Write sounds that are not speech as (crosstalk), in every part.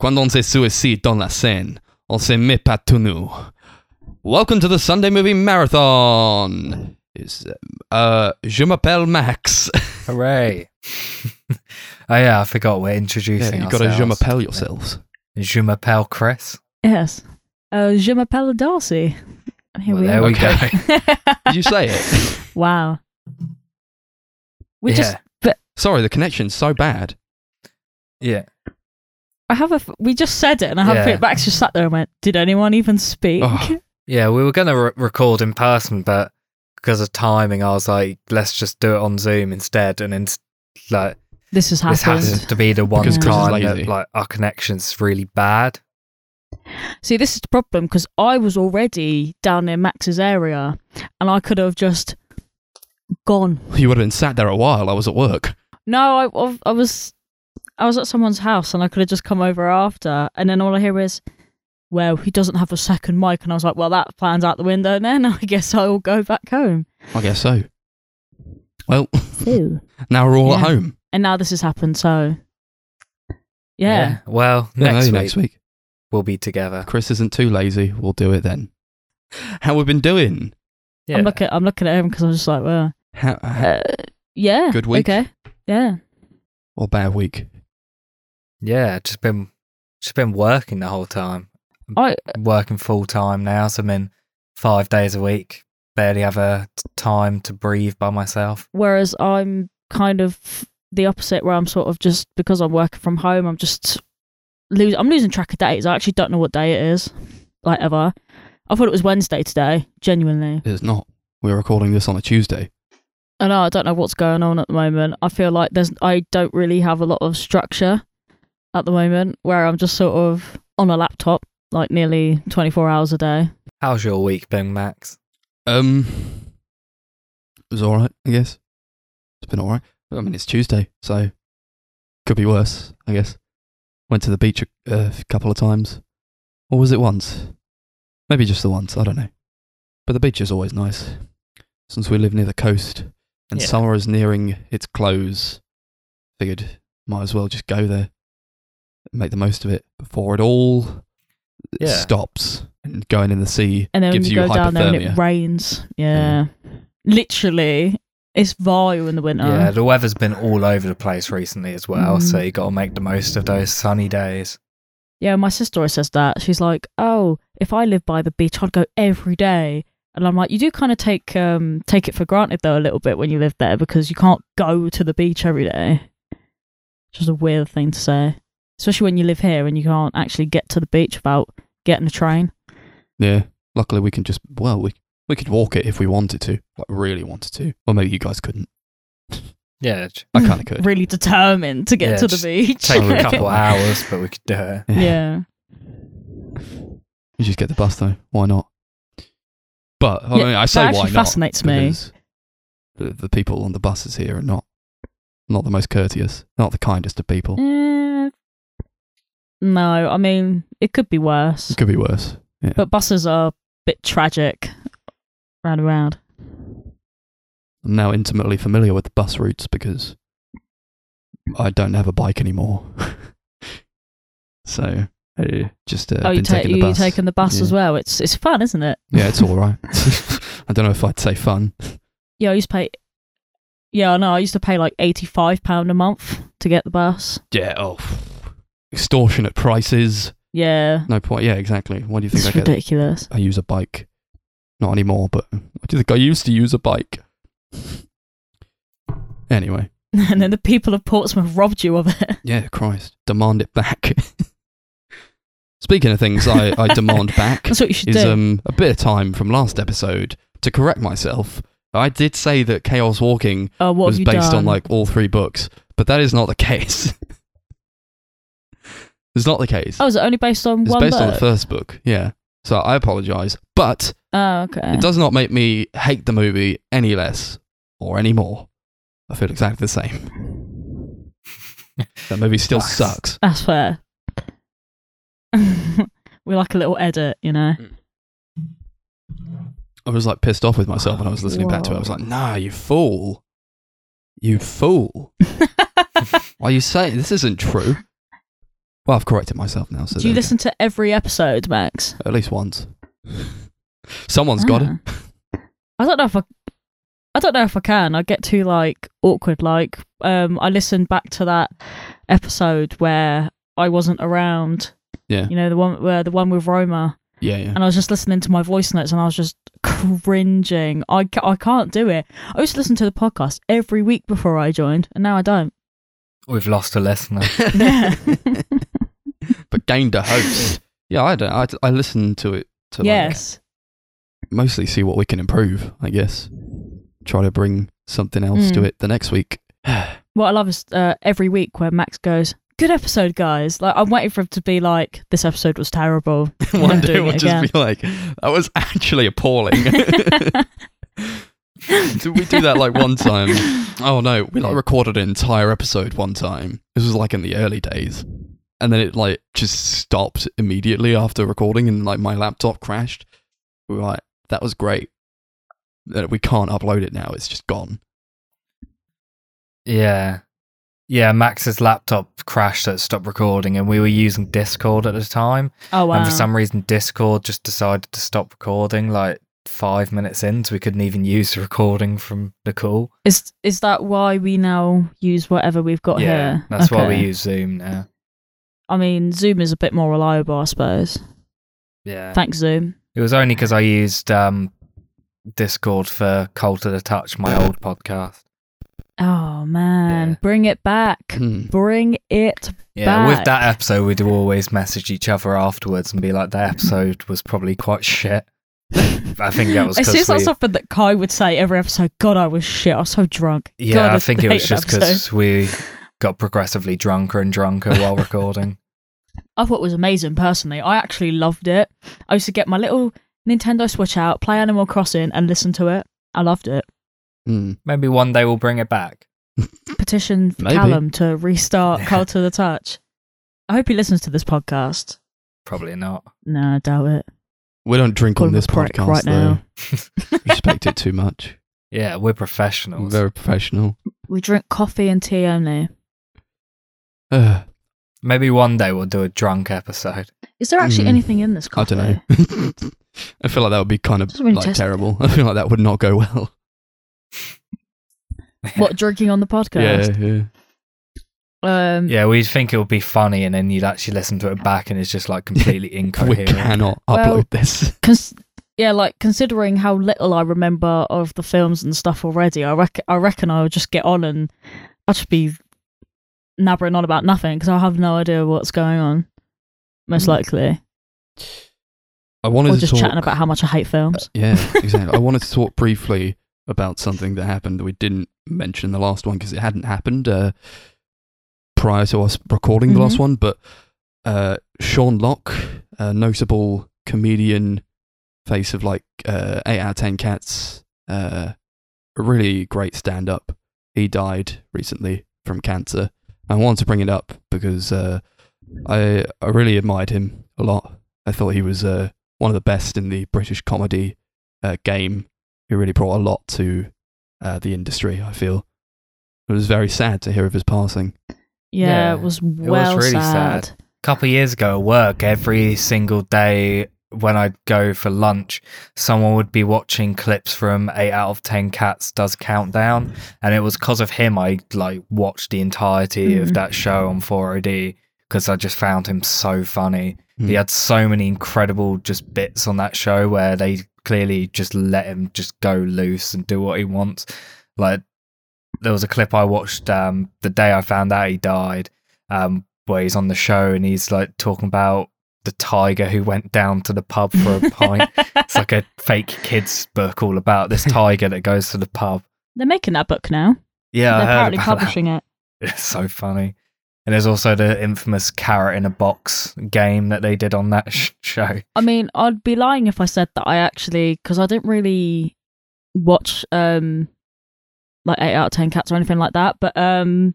Quand on se suicide dans la scène, on se met pas tout nu. Welcome to the Sunday Movie Marathon. Is uh, je m'appelle Max. Hooray! (laughs) oh yeah, I forgot we're yeah, introducing you got to je ourselves. m'appelle yourselves. Je m'appelle Chris. Yes. Uh, je m'appelle Darcy. Here Well, we there are. we Okay. go. (laughs) Did you say it? wow. We yeah, just. Sorry, the connection's so bad. yeah. I have a. f- We just said it, and I have a Yeah. Max just sat there and went, "Did anyone even speak?" Oh. Yeah, we were going to re- record in person, but because of timing, I was like, let's just do it on Zoom instead. And then, like, This has this happened. has to be the one Because time that, like, our connection's really bad. See, this is the problem because I was already down near Max's area, and I could have just gone. You would have been sat there a while. I was at work. No, I, I, I was, I was at someone's house, and I could have just come over after, and then all I hear is, "Well, he doesn't have a second mic," and I was like, "Well, that plan's out the window." Then (laughs) I guess I will go back home. I guess so. Well, Ew. (laughs) now we're all at home. And now this has happened, so yeah. Well, Yeah, next, maybe week, next week. we'll be together. Chris isn't too lazy. We'll do it then. How we've been doing? Yeah. I'm looking, I'm looking at him because I'm just like, well, How, how uh, yeah, Good week? Okay, yeah. or bad week? Yeah, just been just been working the whole time. I Working full time now, so I'm in five days a week. Barely have a t- time to breathe by myself. whereas I'm kind of the opposite, where I'm sort of just because I'm working from home, I'm just lose. I'm losing track of days. I actually don't know what day it is, like ever. I thought it was Wednesday today. Genuinely, It's not. We're recording this on a Tuesday. I know I don't know what's going on at the moment. I feel like there's I don't really have a lot of structure at the moment, where I'm just sort of on a laptop like nearly 24 hours a day. How's your week been, Max? Um, it was all right, I guess. It's been all right. I mean, it's Tuesday, so could be worse, I guess. Went to the beach a uh, couple of times, or was it once? Maybe just the once. I don't know. But the beach is always nice, since we live near the coast, and Yeah. summer is nearing its close. Figured might as well just go there, make the most of it before it all Yeah. stops. And going in the sea And then when gives you you, go down there and it rains. Yeah. Literally, it's vile in the winter. Yeah, the weather's been all over the place recently as well, Mm. so you got to make the most of those sunny days. Yeah, my sister always says that. She's like, "Oh, if I lived by the beach, I'd go every day." And I'm like, "You do kind of take um take it for granted though a little bit when you live there because you can't go to the beach every day." Just a weird thing to say, especially when you live here and you can't actually get to the beach without getting a train. Yeah. Luckily, we can just well, we we could walk it if we wanted to, like really wanted to, or maybe you guys couldn't. Yeah, I kind of could. Really determined to get Yeah, to the just beach. take a Sorry. couple (laughs) hours, but we could do it. yeah. You just get the bus though. Why not? But I Yeah, mean, I say that why actually not fascinates me. because The, the people on the buses here are not not the most courteous, not the kindest of people. No, I mean it could be worse. It could be worse. Yeah. But buses are a bit tragic round and round. I'm now intimately familiar with the bus routes because I don't have a bike anymore. (laughs) so I just uh, oh, you ta- taking the you bus. taking the bus as well. It's it's fun, isn't it? Yeah, it's all right. (laughs) (laughs) I don't know if I'd say fun. Yeah, I used to pay. Yeah, I know. I used to pay like eighty five pound a month to get the bus. Yeah. Oh, extortionate prices. Yeah, No point. Yeah, exactly. Why do you think it's I get? ridiculous. I use a bike. Not anymore, but why do you think I used to use a bike? (laughs) Anyway, (laughs) and then the people of Portsmouth robbed you of it. (laughs) yeah, Christ, demand it back. Speaking of things I, I demand back That's what you should is do. um a bit of time from last episode to correct myself. I did say that Chaos Walking oh, what was have you based done? on like all three books, but that is not the case. It's not the case. Oh, is it only based on it's one It's based on the first book, yeah. So I apologize, but oh, okay. it does not make me hate the movie any less or any more. I feel exactly the same. That movie still Nice. sucks. That's fair. (laughs) we like a little edit, you know. Mm. I was like pissed off with myself when I was listening back to it. I was like, "Nah, you fool, you fool! (laughs) Why you say this isn't true? Well, I've corrected myself now. So Do you there we listen to every episode, Max? at least once? (laughs) Someone's got it. Ah. I don't know if I. I don't know if I can. I get too like awkward. Like, um, I listened back to that episode where I wasn't around. Yeah. You know the one where the one with Roma, Yeah, yeah. and I was just listening to my voice notes, and I was just cringing. I ca- I can't do it. I used to listen to the podcast every week before I joined, and now I don't. We've lost a listener. Yeah. (laughs) (laughs) but gained a host. (laughs) Yeah, I don't. I, I listen to it to like, mostly see what we can improve. I guess try to bring something else to Mm. it the next week. (sighs) What I love is uh, every week where Max goes, "Good episode, guys." Like I'm waiting for him to be like, "This episode was terrible." (laughs) One day we'll just be like, "That was actually appalling." (laughs) Did we do that like one time? Oh no, we like recorded an entire episode one time. This was like in the early days. And then it like just stopped immediately after recording and like my laptop crashed. We were like, that was great. We can't upload it now, it's just gone. Yeah. Yeah, Max's laptop crashed so it stopped recording and we were using Discord at the time. oh wow! And for some reason Discord just decided to stop recording like five minutes in, so we couldn't even use the recording from the call. Is is that why we now use whatever we've got yeah. here? That's why we use Zoom now. I mean, Zoom is a bit more reliable, I suppose. Yeah. Thanks, Zoom. It was only because I used um, Discord for Cult of the Touch, my old podcast. Oh man, Yeah. bring it back! Hmm. Bring it. Yeah, with that episode, we'd always message each other afterwards and be like, "That episode was probably quite shit." I think that was It seems because like we. something that Kai would say every episode. God, I was shit. I was so drunk. Yeah, God, I think it was just because we got progressively drunker and drunker while recording. I thought it was amazing personally. I actually loved it. I used to get my little Nintendo Switch out, play Animal Crossing, and listen to it. I loved it. Hmm. Maybe one day we'll bring it back. (laughs) Petition for Maybe. Callum to restart (laughs) Call to the Touch. I hope he listens to this podcast. Probably not. No, I doubt it. We don't drink Call on this podcast right now. Respect it too much. (laughs) Yeah, we're professionals. Very professional. We drink coffee and tea only. (sighs) Uh, Maybe one day we'll do a drunk episode. Is there actually Mm. anything in this I coffee? don't know. (laughs) I feel like that would be kind of Doesn't really like taste- terrible. (laughs) I feel like that would not go well. (laughs) What drinking on the podcast? Yeah, yeah. Um, Yeah, we'd think it would be funny, and then you'd actually listen to it back, and it's just like completely incoherent. We incoherent. cannot Well- upload this. cons- yeah, like considering how little I remember of the films and stuff already, I reckon I reckon I would just get on and I'd just be nabbering on about nothing because I have no idea what's going on. Most Mm. likely, I wanted or to just talk. chatting about how much I hate films. Yeah, (laughs) exactly. I wanted to talk briefly about something that happened that we didn't mention in the last one because it hadn't happened uh, prior to us recording the last Mhm. one. But uh, Sean Lock, a notable comedian, face of like uh, 8 out of 10 cats, uh, a really great stand up. He died recently from cancer. I wanted to bring it up because uh, I, I really admired him a lot. I thought he was uh, one of the best in the British comedy uh, game. He really brought a lot to uh, the industry. I feel it was very sad to hear of his passing. Yeah, Yeah, it was was well really sad. sad. couple of years ago at work, every single day when I'd go for lunch, someone would be watching clips from Eight Out of Ten Cats Does Countdown, and it was because of him I like watched the entirety of Mhm. that show on 4OD because I just found him so funny. Mm. He had so many incredible just bits on that show where they clearly just let him just go loose and do what he wants. Like there was a clip I watched um, the day I found out he died, um, where he's on the show and he's like talking about the tiger who went down to the pub for a (laughs) pint. it's like a fake kids book all about this (laughs) tiger that goes to the pub. They're making that book now. Yeah, They're apparently about that. publishing it. (laughs) It's so funny. And there's also the infamous carrot in a box game that they did on that sh- show. I mean, I'd be lying if I said that I actually because I didn't really watch um like eight out of ten cats or anything like that. But um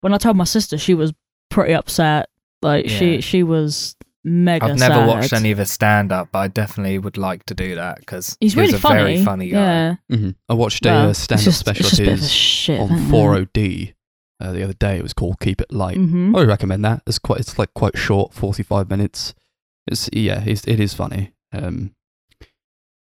when I told my sister, she was pretty upset. Like Yeah. she she was mega. I've never sad. watched any of his stand up, but I definitely would like to do that because He's he really was a funny. very funny guy. Yeah, Mhm. I watched Well, a uh, stand-up special it's of just a bit of a his shit, on isn't 4OD, uh, the other day. It was called Keep It Light. hmm I would recommend that. It's quite. It's like quite short, forty-five minutes. It's yeah. It's, it is funny. Um,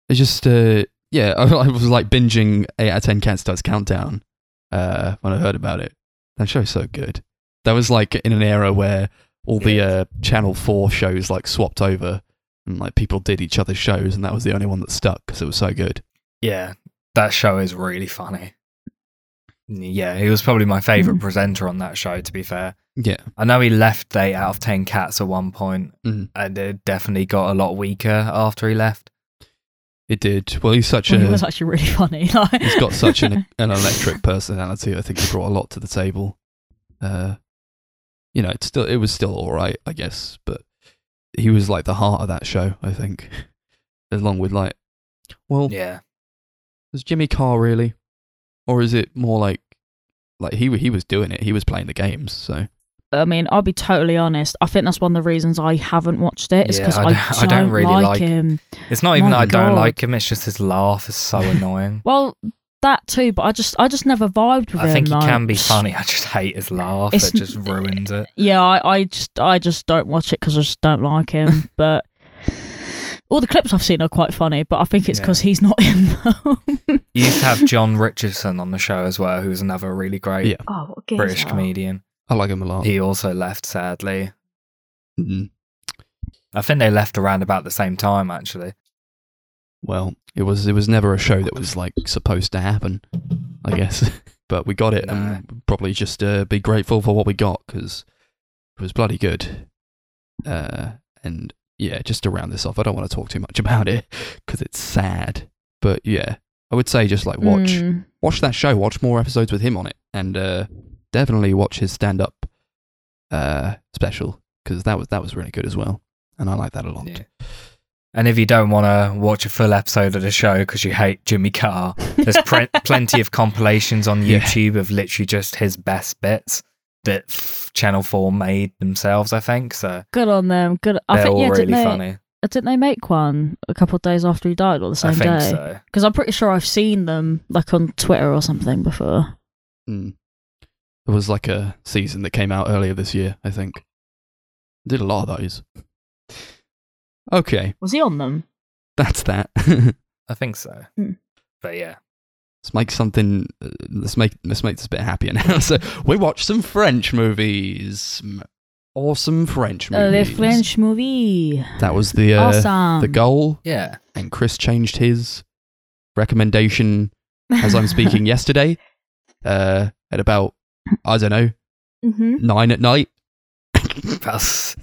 it's just uh, yeah. I, (laughs) I was like binging eight out of ten Cats Does Countdown uh, when I heard about it. That show's so good. That was like in an era where all the Yeah. uh, Channel Four shows like swapped over, and like people did each other's shows, and that was the only one that stuck because it was so good. Yeah, that show is really funny. Yeah, he was probably my favorite Mhm. presenter on that show. To be fair, Yeah, I know he left eight out of ten cats at one point, Mhm. and it definitely got a lot weaker after he left. it did. Well, he's such Well, a it was actually really funny. (laughs) Like, he's got such an (laughs) an electric personality. I think he brought a lot to the table. Uh, you know, it's still it was still all right, I guess, but he was like the heart of that show. I think, (laughs) along with like, well, Yeah, was Jimmy Carr really, or is it more like like he he was doing it, he was playing the games, so I mean, I'll be totally honest. I think that's one of the reasons I haven't watched it. Is Yeah, because I I, don't- don't I don't really like, like- him. it's not even My that I don't like him; it's just his laugh is so (laughs) annoying. Well, that too, but I just, I just never vibed with I him. I think he like- can be funny. I just hate his laugh; it just ruins it. Yeah, I, I just, I just don't watch it because I just don't like him. (laughs) but all the clips I've seen are quite funny. But I think it's Yeah. because he's not in (laughs) them. You used to have Jon Richardson on the show as well, who was another really great Yeah. oh, British comedian. I like him a lot. He also left, sadly. Mhm. I think they left around about the same time, actually. Well, it was it was never a show that was like supposed to happen, I guess. (laughs) but we got it, No. and probably just uh, be grateful for what we got because it was bloody good. Uh, and yeah, just to round this off, I don't want to talk too much (laughs) about it because it's sad. But yeah, I would say just like watch Mm. watch that show, watch more episodes with him on it, and uh, definitely watch his stand up uh, special because that was that was really good as well, and I like that a lot. Yeah. And if you don't want to watch a full episode of the show because you hate Jimmy Carr, there's pre- (laughs) plenty of compilations on Yeah. YouTube of literally just his best bits that f- Channel 4 made themselves, I think. So Good on them. Good. I they're think all yeah, really didn't they? funny. Didn't they make one a couple of days after he died, or the I same think day? so. Because I'm pretty sure I've seen them like on Twitter or something before. Mm. There was like a season that came out earlier this year, I think. Did a lot of those. Okay, Was he on them? that's that. (laughs) I think so. Hmm. But yeah. let's make something. Uh, let's make let's make this a bit happier (laughs) now. so we watched some French movies. Awesome French Uh, movies. the French movie. That was the uh, awesome. the goal, Yeah. and Chris changed his recommendation as I'm speaking (laughs) yesterday. Uh, at about I don't know hmm nine at night. About, s-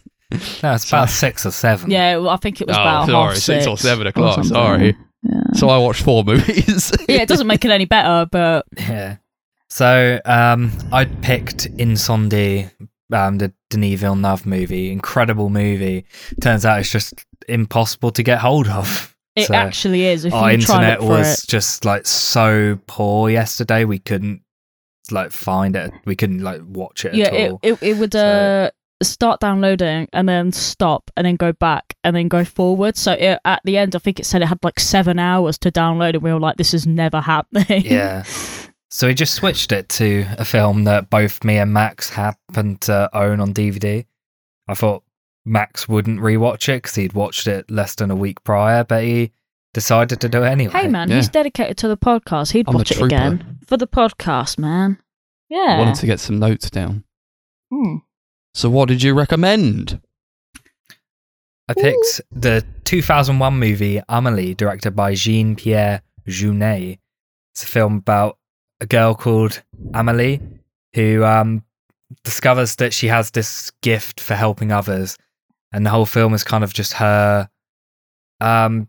no, it's about six or seven. Yeah, well, I think it was Oh, about sorry, half six or seven o'clock, something. sorry. Yeah. So I watched four movies. (laughs) yeah, it doesn't make it any better, but Yeah. So um, I picked Incendies, um, the Denis Villeneuve movie. Incredible movie. Turns out it's just impossible to get hold of. it So actually is. If our you try and internet look for was it. just like so poor yesterday. We couldn't like find it. We couldn't like watch it yeah, at it, all. it it would uh start downloading and then stop and then go back and then go forward. So it, at the end, I think it said it had like seven hours to download, and we were like, "This is never happening." yeah. (laughs) So we just switched it to a film that both me and Max happened to own on DVD. I thought Max wouldn't rewatch it because he'd watched it less than a week prior, but he decided to do it anyway. Hey man, Yeah. he's dedicated to the podcast. He'd I'm watch it again for the podcast, man. Yeah. Wanted to get some notes down. Hmm. So what did you recommend? I picked the 2001 movie Amelie, directed by Jean Pierre Jeunet. It's a film about a girl called Amelie who um, discovers that she has this gift for helping others, and the whole film is kind of just her um,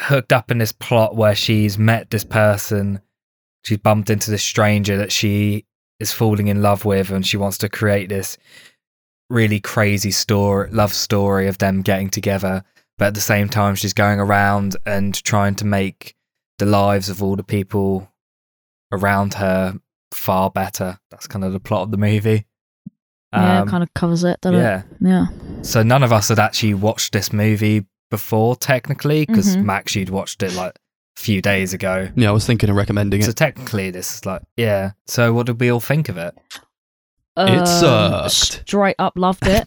hooked up in this plot where she's met this person, she's bumped into this stranger that she is falling in love with, and she wants to create this really crazy story, love story of them getting together. But at the same time, she's going around and trying to make the lives of all the people around her far better. That's kind of the plot of the movie. Yeah, Um, kind of covers it, doesn't yeah. it? Yeah. So none of us had actually watched this movie before, technically, because Mhm. Max, you'd watched it like few days ago. Yeah, I was thinking of recommending So it. So technically, this is like yeah. So what did we all think of it? It Um, sucked. Straight up loved it.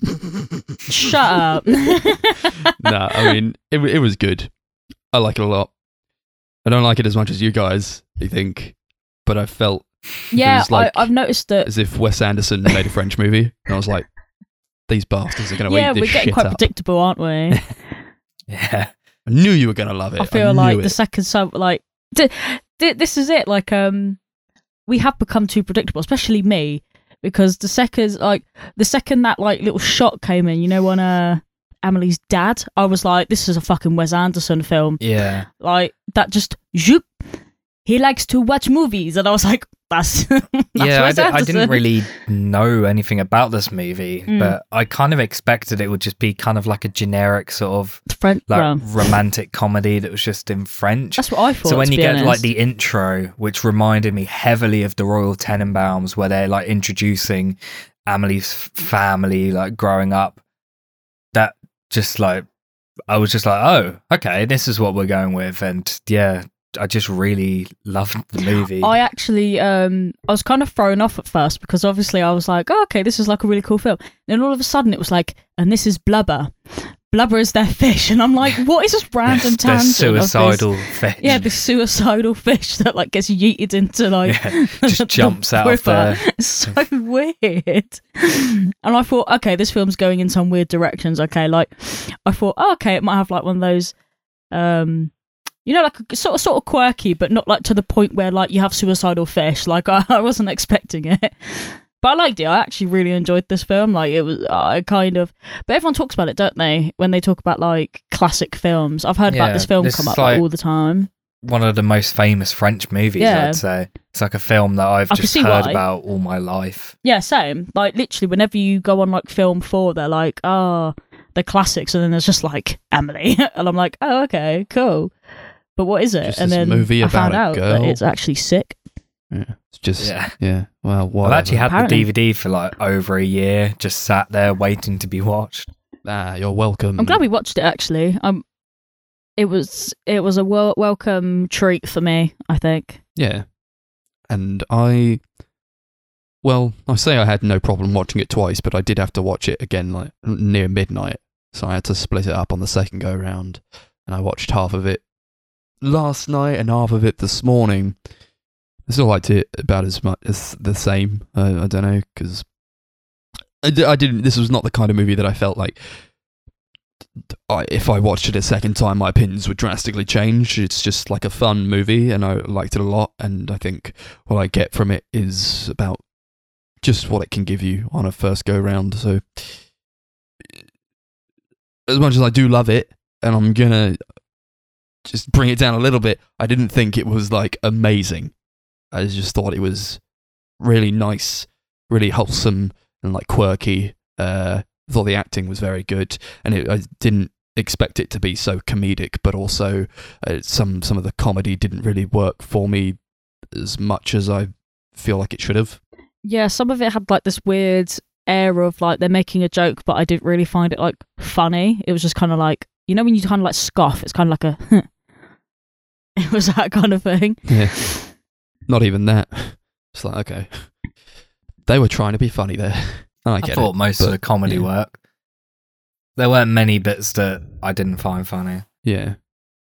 (laughs) Shut up. (laughs) nah, I mean, it, it was good. I like it a lot. I don't like it as much as you guys, I think, but I felt yeah, was like- I, I've noticed that. as if Wes Anderson made a French movie, and I was like, these bastards are going to Yeah, eat this we're getting quite up. predictable, aren't we? (laughs) Yeah, I knew you were going to love it. I feel knew like it. the second some like d- d- this is it. Like um, we have become too predictable, especially me, because the second like the second that like little shot came in, you know, when uh Emily's dad, I was like, this is a fucking Wes Anderson film. yeah. Like that just zoop. He likes to watch movies, and I was like, that's, (laughs) that's yeah, I, di- I didn't really know anything about this movie, Mm. but I kind of expected it would just be kind of like a generic sort of French. like romantic comedy that was just in French. that's what I thought. So when you get like the intro, which reminded me heavily of the Royal Tenenbaums, where they're like introducing Amelie's family, like growing up, that just like I was just like, oh, okay, this is what we're going with, and yeah, I just really loved the movie. I actually, um, I was kind of thrown off at first because obviously I was like, oh, okay, this is like a really cool film. Then all of a sudden it was like, and this is Blubber. Blubber is their (laughs) fish, and I'm like, what is this random They're tangent? of this- suicidal fish. yeah, this suicidal (laughs) fish that like gets yeeted into like Yeah, just (laughs) the jumps out of river. the. It's so weird. And I thought, okay, this film's going in some weird directions. Okay, like I thought, oh, okay, it might have like one of those, um, you know, like a, sort of sort of quirky, but not like to the point where like you have suicidal fish. Like I, (laughs) I wasn't expecting it. But I liked it. I actually really enjoyed this film. Like it was, I kind of. But everyone talks about it, don't they? When they talk about like classic films, I've heard Yeah, about this film this come up like, all the time. One of the most famous French movies, Yeah. I'd say. It's like a film that I've I just heard why. about all my life. Yeah, same. Like literally, whenever you go on like film four, they're like, oh, the classics, and then there's just like Emily, (laughs) and I'm like, oh, okay, cool. But what is it? Just and this then movie I found a out that it's actually sick. Yeah, it's just yeah. Yeah. well, I've actually had Apparently. the DVD for like over a year, just sat there waiting to be watched. Ah, you're welcome. I'm glad we watched it. Actually, um, it was it was a wel- welcome treat for me. I think. Yeah, and I, well, I say I had no problem watching it twice, but I did have to watch it again like near midnight, so I had to split it up on the second go round, and I watched half of it last night and half of it this morning. I still liked it about as much as the same. Uh, I don't know because I, I didn't. This was not the kind of movie that I felt like. I, if I watched it a second time, my opinions would drastically change. It's just like a fun movie, and I liked it a lot. And I think what I get from it is about just what it can give you on a first go round. So, as much as I do love it, and I'm gonna just bring it down a little bit, I didn't think it was like amazing. I just thought it was really nice, really wholesome, and like quirky. Uh, thought the acting was very good, and it, I didn't expect it to be so comedic, but also uh, some some of the comedy didn't really work for me as much as I feel like it should have. Yeah, some of it had like this weird air of like they're making a joke, but I didn't really find it like funny. It was just kind of like you know when you kind of like scoff, it's kind of like a. it (laughs) was that kind of thing. Yeah, not even that. It's like okay, they were trying to be funny there. (laughs) I I thought it. most of the comedy yeah. worked. There weren't many bits that I didn't find funny. Yeah,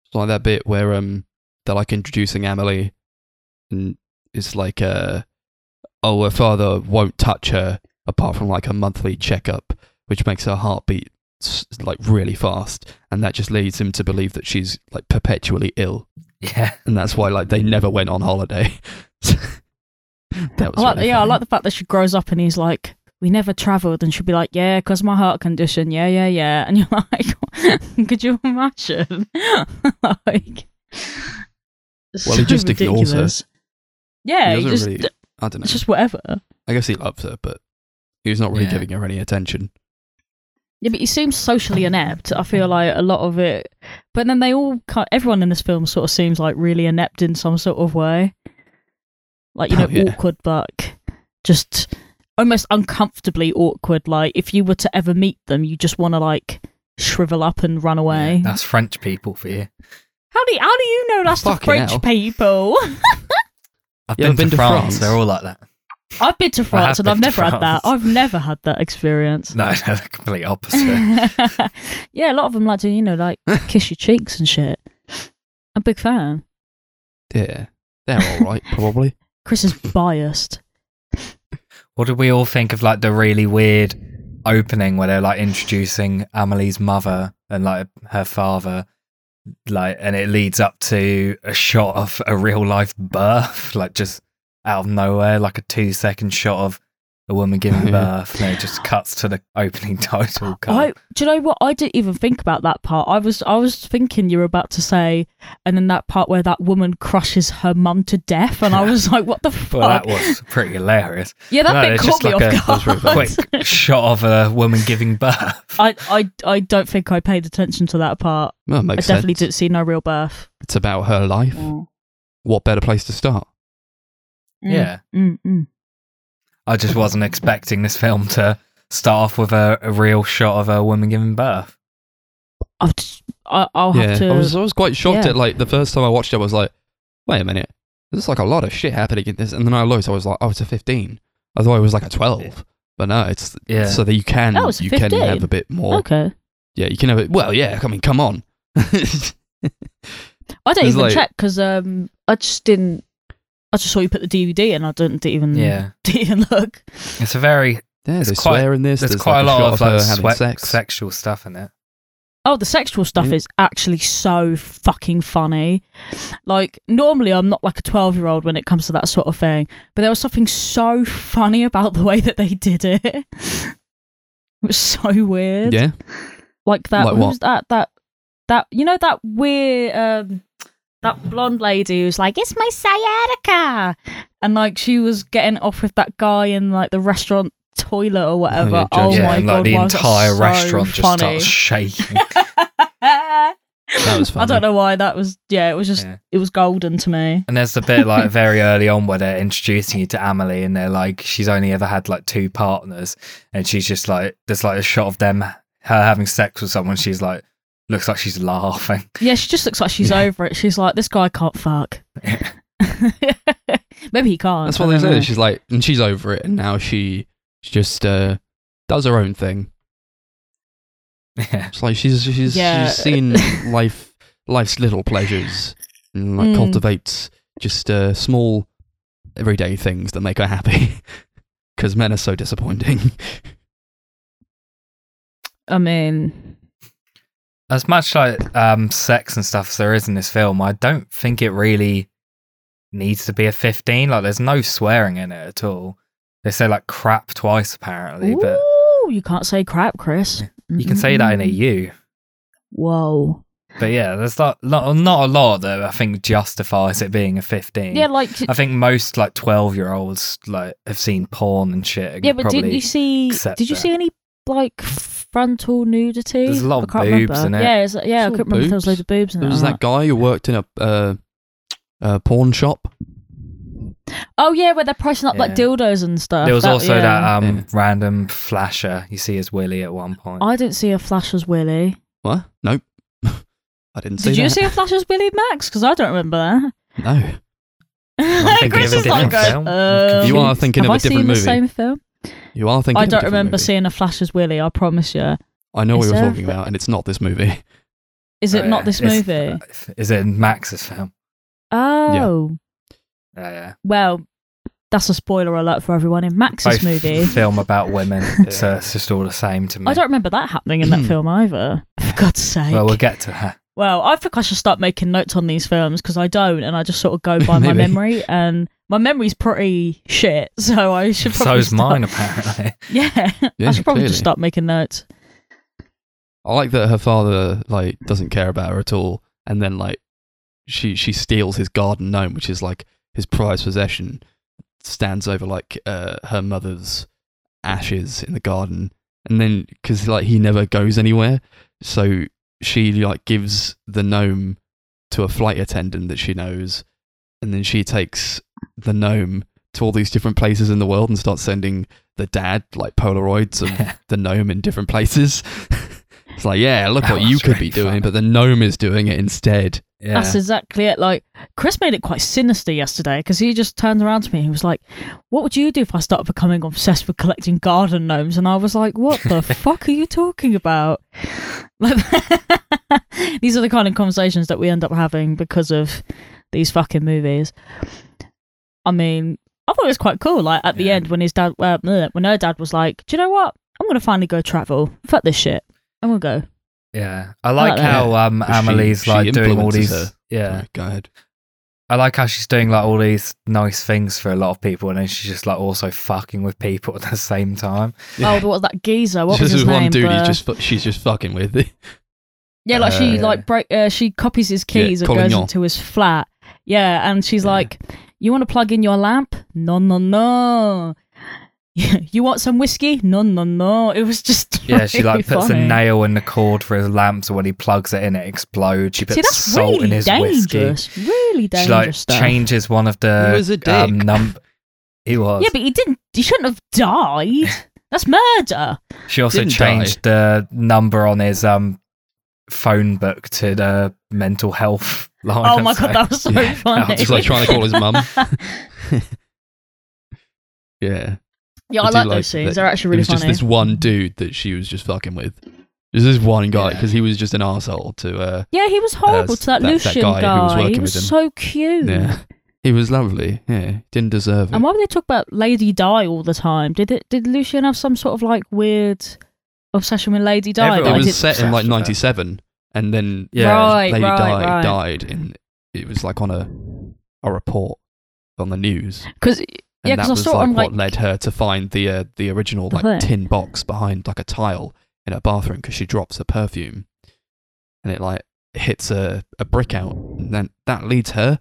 it's like that bit where um they're like introducing Emily, and it's like uh oh her father won't touch her apart from like a monthly checkup, which makes her heart beat s- like really fast, and that just leads him to believe that she's like perpetually ill, Yeah. and that's why like they never went on holiday. (laughs) that was I like, really yeah, I like the fact that she grows up and he's like, "We never traveled and she'll be like, "Yeah, because my heart condition." Yeah, yeah, yeah, and you're (laughs) like, (laughs) "Could you imagine?" like, it's Well, he so just ignores her. ridiculous. Yeah, He he doesn't just, really- I don't know. it's just whatever. I guess he loves her, but he's not really Yeah. giving her any attention. Yeah, but he seems socially mm. inept. I feel mm. like a lot of it, but then they all, everyone in this film sort of seems like really inept in some sort of way, like you know, Oh, yeah. awkward, but just almost uncomfortably awkward. Like if you were to ever meet them, you just want to like shrivel up and run away. Yeah, that's French people for you. How do you, how do you know that's the French hell. people? (laughs) I've Yeah, been, I've been to, to France. France. They're all like that. I've been to France and I've never had that. I've never had that experience. No, (laughs) no, the complete opposite. (laughs) yeah, a lot of them like to, you know, like (laughs) kiss your cheeks and shit. I'm a big fan. Yeah, they're all right, probably. Chris is biased. what did we all think of like the really weird opening where they're like introducing Amelie's mother and like her father? Like, and it leads up to a shot of a real life birth, like just out of nowhere, like a two second shot of a woman giving birth, and it just cuts to the opening (laughs) title I do you know what? I didn't even think about that part. I was I was thinking you were about to say, and then that part where that woman crushes her mum to death, and I was like, what the fuck? (laughs) Well, that was pretty hilarious. yeah, that no, bit it's caught just me like a- off that was really guard. Quick shot of a woman giving birth. I, I I don't think I paid attention to that part. Well, it I definitely sense. didn't see no real birth. It's about her life. Mm. What better place to start? Mm, Yeah. Mm, mm. I just wasn't expecting this film to start off with a, a real shot of a woman giving birth. I've just, I, I'll yeah, have to. I was I was quite shocked yeah. at like the first time I watched it. I was like, wait a minute, there's like a lot of shit happening in this. And then I looked, I was like, oh, it's a 15. I thought it was like a 12, but no, it's Yeah. so that you can Oh, it's a you can have a bit more. okay. Yeah, you can have it. Well, yeah, I mean, come on. (laughs) I don't It's even like- check because um, I just didn't. I just saw you put the DVD and I didn't, didn't even Yeah. (laughs) didn't even look. It's a very yeah, It's they quite- swear in this. there's, There's, quite like a lot shot of like her sweat, sex. sexual stuff in it. Oh, the sexual stuff Yeah. is actually so fucking funny. Like normally, I'm not like a twelve year old when it comes to that sort of thing, but there was something so funny about the way that they did it. (laughs) it was so weird. Yeah, like that. Like what? was that? That that you know that weird um that blonde lady who's like it's my sciatica, and like she was getting off with that guy in like the restaurant toilet or whatever. Oh, yeah, oh my and god, like the entire so restaurant just starts shaking. (laughs) that was funny. I don't know why that was. Yeah, it was just Yeah. it was golden to me. And there's the bit like very early on where they're introducing you to Amelie, and they're like, she's only ever had like two partners, and she's just like, there's like a shot of them, her having sex with someone. She's like, looks like she's laughing. Yeah, she just looks like she's Yeah. over it. She's like, this guy can't fuck. (laughs) (laughs) Maybe he can't. That's what they don't say. She's like, and she's over it, and now she, she just uh, does her own thing. Yeah. It's like she's she's Yeah. she's seen (laughs) life life's little pleasures and like Mm. cultivates just uh, small everyday things that make her happy. Because men are so disappointing. I mean, As much like um, sex and stuff as there is in this film, I don't think it really needs to be a 15. Like, there's no swearing in it at all. They say like crap twice apparently, but ooh, you can't say crap, Chris. you can say that in a U. Whoa. But yeah, there's not not, not a lot that I think justifies it being a 15. Yeah, like I think most like 12 year olds like have seen porn and shit. and yeah, but didn't you see? Did you that. see any like frontal nudity? There's a lot I of can't boobs remember. in it. Yeah, it's, yeah, I Saw couldn't remember if there was boobs. loads of boobs in There it. was or that not. guy who worked in a uh, a pawn shop. Oh yeah, where they're pricing up like Yeah. dildos and stuff. There was That- also yeah. that um Yeah. random flasher you see as Willy at one point. I didn't see a flash as Willy. What? Nope. (laughs) I didn't see Did you that. see a flash as Willy Max? Because I don't remember that. No. (laughs) thinking Chris of a is like, different film. um, You are thinking have of a I different seen movie. the same film? You are thinking. I don't different remember movie. seeing a flash as Willy. I promise you. I know what you're there a talking about, and it's not this movie. (laughs) Is it Oh, not yeah. this It's- movie? Is it Max's film? Oh, Yeah, yeah. well, that's a spoiler alert for everyone in Max's Both movie. (laughs) film about women. It's, uh, it's just all the same to me. I don't remember that happening in that film either. For God's sake. Well, we'll get to that. Well, I think I should start making notes on these films because I don't, and I just sort of go by (laughs) my memory, and my memory's pretty shit. (laughs) So I should probably So's start- mine, apparently. (laughs) Yeah, Yeah, I should probably clearly. just start making notes. I like that her father like doesn't care about her at all, and then like she she steals his garden gnome, which is like his prized possession. Stands over like uh, her mother's ashes in the garden, and then because like he never goes anywhere, so she like gives the gnome to a flight attendant that she knows, and then she takes the gnome to all these different places in the world and starts sending the dad like Polaroids of (laughs) the gnome in different places. (laughs) it's like, yeah, look what you could be doing, but the gnome is doing it instead. Yeah. That's exactly it. Like Chris made it quite sinister yesterday because he just turned around to me and he was like, "What would you do if I started becoming obsessed with collecting garden gnomes?" And I was like, "What the (laughs) fuck are you talking about?" Like, (laughs) these are the kind of conversations that we end up having because of these fucking movies. I mean, I thought it was quite cool. Like at the Yeah. end when his dad, uh, when her dad was like, "Do you know what? I'm gonna finally go travel. Fuck this shit. I'm gonna go." Yeah. I like like that. how um But she- Amelie's she like doing all these her. yeah. Sorry, go ahead. I like how she's doing like all these nice things for a lot of people and then she's just like also fucking with people (laughs) at the same time. Oh, what was that geezer? What Just was his this one name? dude. The- He's just fu- she's just fucking with. It. (laughs) Yeah, like she Uh, like break. Uh, she copies his Yeah, keys and goes into his flat. Yeah, and she's Yeah. like, "You want to plug in your lamp? No, no, no. (laughs) you want some whiskey? No, no, no." It was just (laughs) Yeah, she like puts funny. a nail in the cord for his lamp so when he plugs it in it explodes. She puts See, that's salt really in his whiskey. Really dangerous. Really She dangerous like stuff. changes one of the He was a um, dick. num- he was. Yeah, but he didn't. He shouldn't have died. (laughs) That's murder. she also Didn't changed the number on his um phone book to the mental health line. Oh or my god, that was so Yeah. funny. He's like trying to call his mum. yeah. Yeah, I, do like those scenes. that They're actually it really was funny. just this one dude that she was just fucking with. Just this one guy Yeah. because he was just an asshole to. uh yeah, he was horrible Uh, to that, that- that Lucien guy who was working he with was him. so cute. Yeah, he was lovely. Yeah, didn't deserve it. And why would they talk about Lady Di all the time? Did it? Did Lucien have some sort of like weird obsession with Lady Di? Everyone that it was set in like obsessed with her. '97, and then Yeah. Right, Lady right, Di right. died, and it was like on a a report on the news. Because And yeah, that because I was saw it like what led her to find the uh, the original The like thing. tin box behind like a tile in her bathroom because she drops her perfume, and it like hits a, a brick out, and then that leads her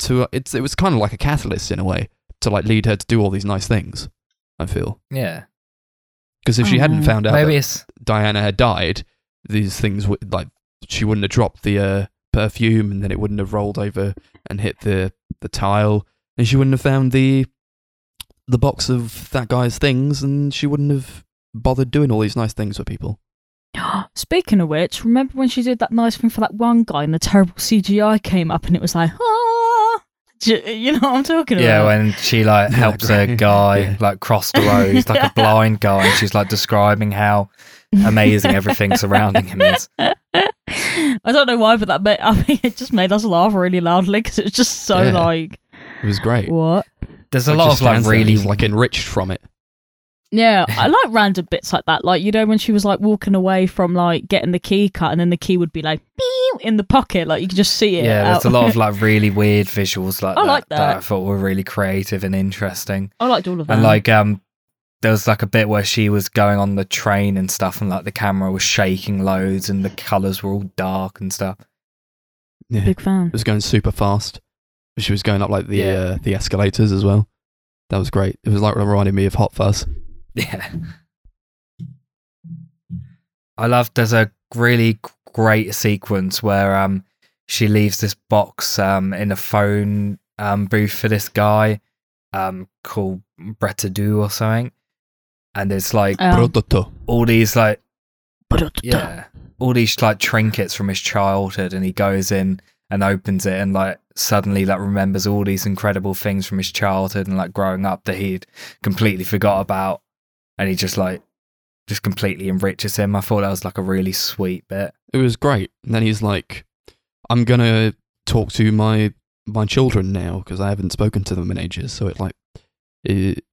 to uh, it's it was kind of like a catalyst in a way to like lead her to do all these nice things. I feel Yeah, because if she hadn't found out maybe that it's Diana had died, these things would like she wouldn't have dropped the uh, perfume, and then it wouldn't have rolled over and hit the the tile, and she wouldn't have found the the box of that guy's things, and she wouldn't have bothered doing all these nice things for people. (gasps) Speaking of which, remember when she did that nice thing for that one guy and the terrible CGI came up and it was like, ah, you you know what I'm talking yeah about? Yeah, when she like helps a guy Yeah. like cross the road. He's (laughs) like a blind guy, and she's like describing how amazing everything surrounding him is. (laughs) I don't know why, but that made, I mean, it just made us laugh really loudly because it was just so Yeah. like, It was great. what? There's a Like, lot of like stands there and really like enriched from it. Yeah, (laughs) I like random bits like that. Like, you know, when she was like walking away from like getting the key cut and then the key would be like "Beep" in the pocket, like you could just see it. yeah. There's a lot of (laughs) like really weird visuals like I that, like that. I thought were really creative and interesting. I liked all of that. And like um there was like a bit where she was going on the train and stuff and like the camera was shaking loads and the colours were all dark and stuff. Yeah. big fan. It was going super fast. She was going up like the Yeah. uh, the escalators as well. That was great. It was like reminding me of Hot Fuzz. (laughs) Yeah. I love there's a really great sequence where um she leaves this box um in a phone um booth for this guy um called Bretodeau or something. And it's like Um, all these like yeah. yeah all these like trinkets from his childhood and he goes in and opens it and like suddenly like remembers all these incredible things from his childhood and like growing up that he'd completely forgot about and he just like just completely enriches him i thought that was like a really sweet bit It was great. And then he's like, "I'm gonna talk to my my children now because I haven't spoken to them in ages." So it like, it,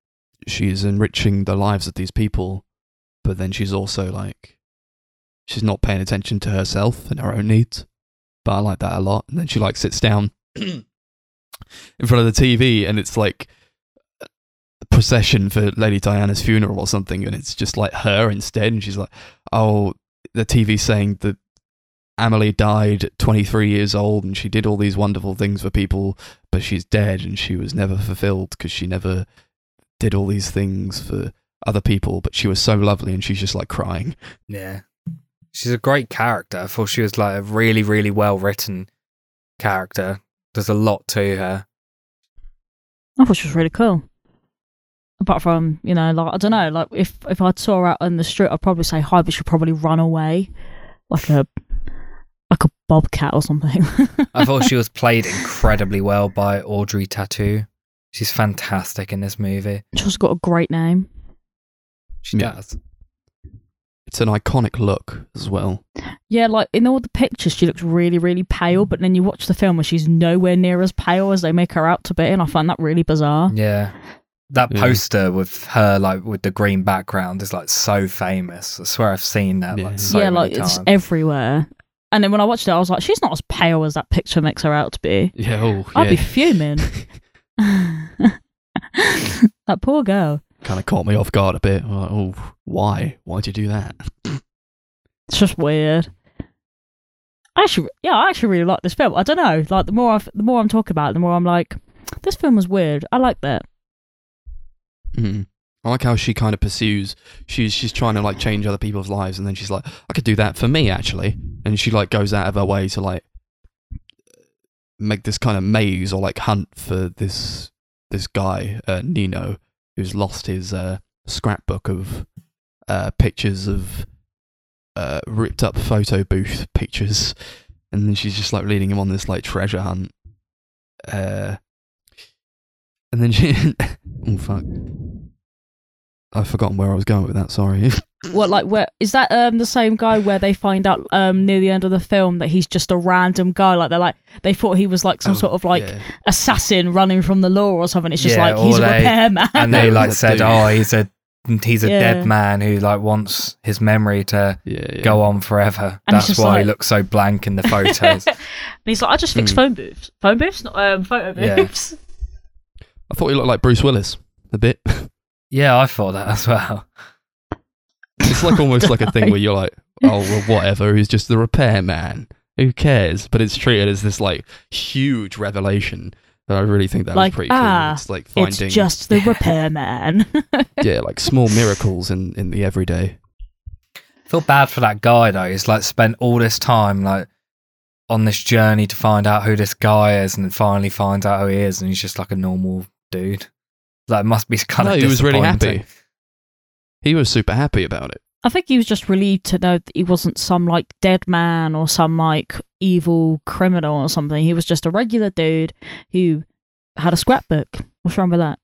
she's enriching the lives of these people, but then she's also like, she's not paying attention to herself and her own needs. But I like that a lot. And then she like sits down (clears throat) in front of the TV, and it's like a procession for Lady Diana's funeral or something, and it's just like her instead, and she's like, "Oh." The TV saying that Amelie died at 23 years old and she did all these wonderful things for people, but she's dead and she was never fulfilled because she never did all these things for other people, but she was so lovely and she's just like crying. yeah she's a great character i thought she was like a really really well written character there's a lot to her I thought she was really cool. Apart from, you know, like I don't know, like if if I saw her out on the street, I'd probably say hi, but she'd probably run away, like a like a bobcat or something. I thought (laughs) she was played incredibly well by Audrey Tautou. She's fantastic in this movie. She's got a great name. She Yeah. does. It's an iconic look as well. Yeah, like in all the pictures, she looks really, really pale. But then you watch the film, and she's nowhere near as pale as they make her out to be, and I find that really bizarre. Yeah. That Yeah. poster with her like with the green background is like so famous. I swear I've seen that Yeah. like so yeah, many like times. it's everywhere. And then when I watched it, I was like, she's not as pale as that picture makes her out to be. Yeah, oh, I'd be fuming. (laughs) (laughs) that poor girl. Kind of caught me off guard a bit. Like, oh, why? Why'd you do that? (laughs) It's just weird. I actually, yeah, I actually really like this film. I don't know, like the more I've, the more I'm talking about, it, the more I'm like, this film was weird. I like that. Mm. I like how she kind of pursues. She's she's trying to like change other people's lives, and then she's like, I could do that for me actually, and she like goes out of her way to like make this kind of maze or like hunt for this this guy uh, Nino who's lost his uh, scrapbook of uh, pictures of uh, ripped up photo booth pictures, and then she's just like leading him on this like treasure hunt. Uh, and then she, (laughs) oh fuck, I've forgotten where I was going with that. Sorry. (laughs) What, like, where is that? Um, the same guy where they find out um near the end of the film that he's just a random guy. Like they're like they thought he was like some Oh, sort of like yeah. assassin running from the law or something. It's just Yeah, like he's or a they- repairman. and they like (laughs) said, "Oh, he's a he's a Yeah. dead man who like wants his memory to yeah, yeah. go on forever." And That's just why he looks so blank in the (laughs) photos. and he's like, I just fixed Hmm. phone booths. Phone booths, not um, photo Yeah. booths. I thought he looked like Bruce Willis a bit. yeah, I thought that as well. It's like almost like a thing where (laughs) you're like, oh well, whatever. He's just the repair man. Who cares? But it's treated as this like huge revelation. That I really think that Like, was pretty ah, cool. It's like finding It's just the (laughs) repair man. (laughs) yeah, like small miracles in in the everyday. feel bad for that guy though. He's like spent all this time like on this journey to find out who this guy is, and then finally finds out who he is, and he's just like a normal dude. Like, it must be kind no, of. he was really happy. He was super happy about it. I think he was just relieved to know that he wasn't some like dead man or some like evil criminal or something. He was just a regular dude who had a scrapbook. What's wrong with that?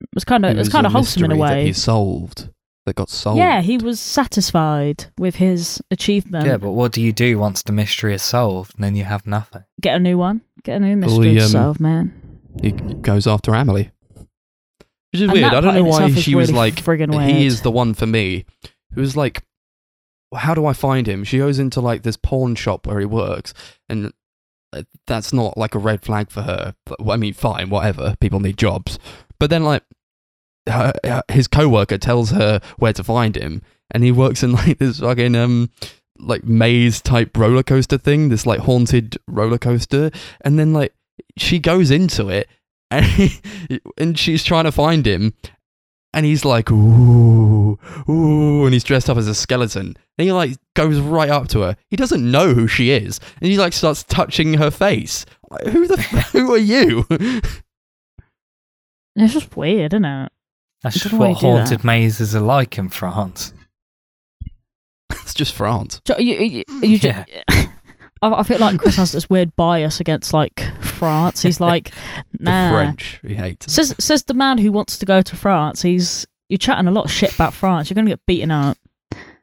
It was kind of It it was was kind of wholesome in a mystery that way. he solved. That got solved. Yeah, he was satisfied with his achievement. Yeah, but what do you do once the mystery is solved? And then you have nothing. Get a new one. Get a new Well, mystery he, um, solve, man. he goes after Amelie. Which is weird. I don't know why she was really like, friggin' weird. he is the one for me. It was like, how do I find him? She goes into like this pawn shop where he works, and uh, that's not like a red flag for her. But, I mean, fine, whatever. People need jobs. But then, like, her, her- his coworker tells her where to find him, and he works in (laughs) like this fucking um like maze type roller coaster thing, this like haunted roller coaster, and then like she goes into it, and he, and she's trying to find him, and he's like, ooh, ooh, and he's dressed up as a skeleton. And he like goes right up to her. He doesn't know who she is, and he like starts touching her face. Like, who the who are you? (laughs) It's just weird, isn't it? That's just don't know why what you do that. haunted mazes are like in France. (laughs) it's just France. So you, you, you (laughs) ju- I, I feel like Chris has this weird bias against like France. He's like, (laughs) The nah. French, he hates. Says says the man who wants to go to France. He's you're chatting a lot of shit about France. You're gonna get beaten up.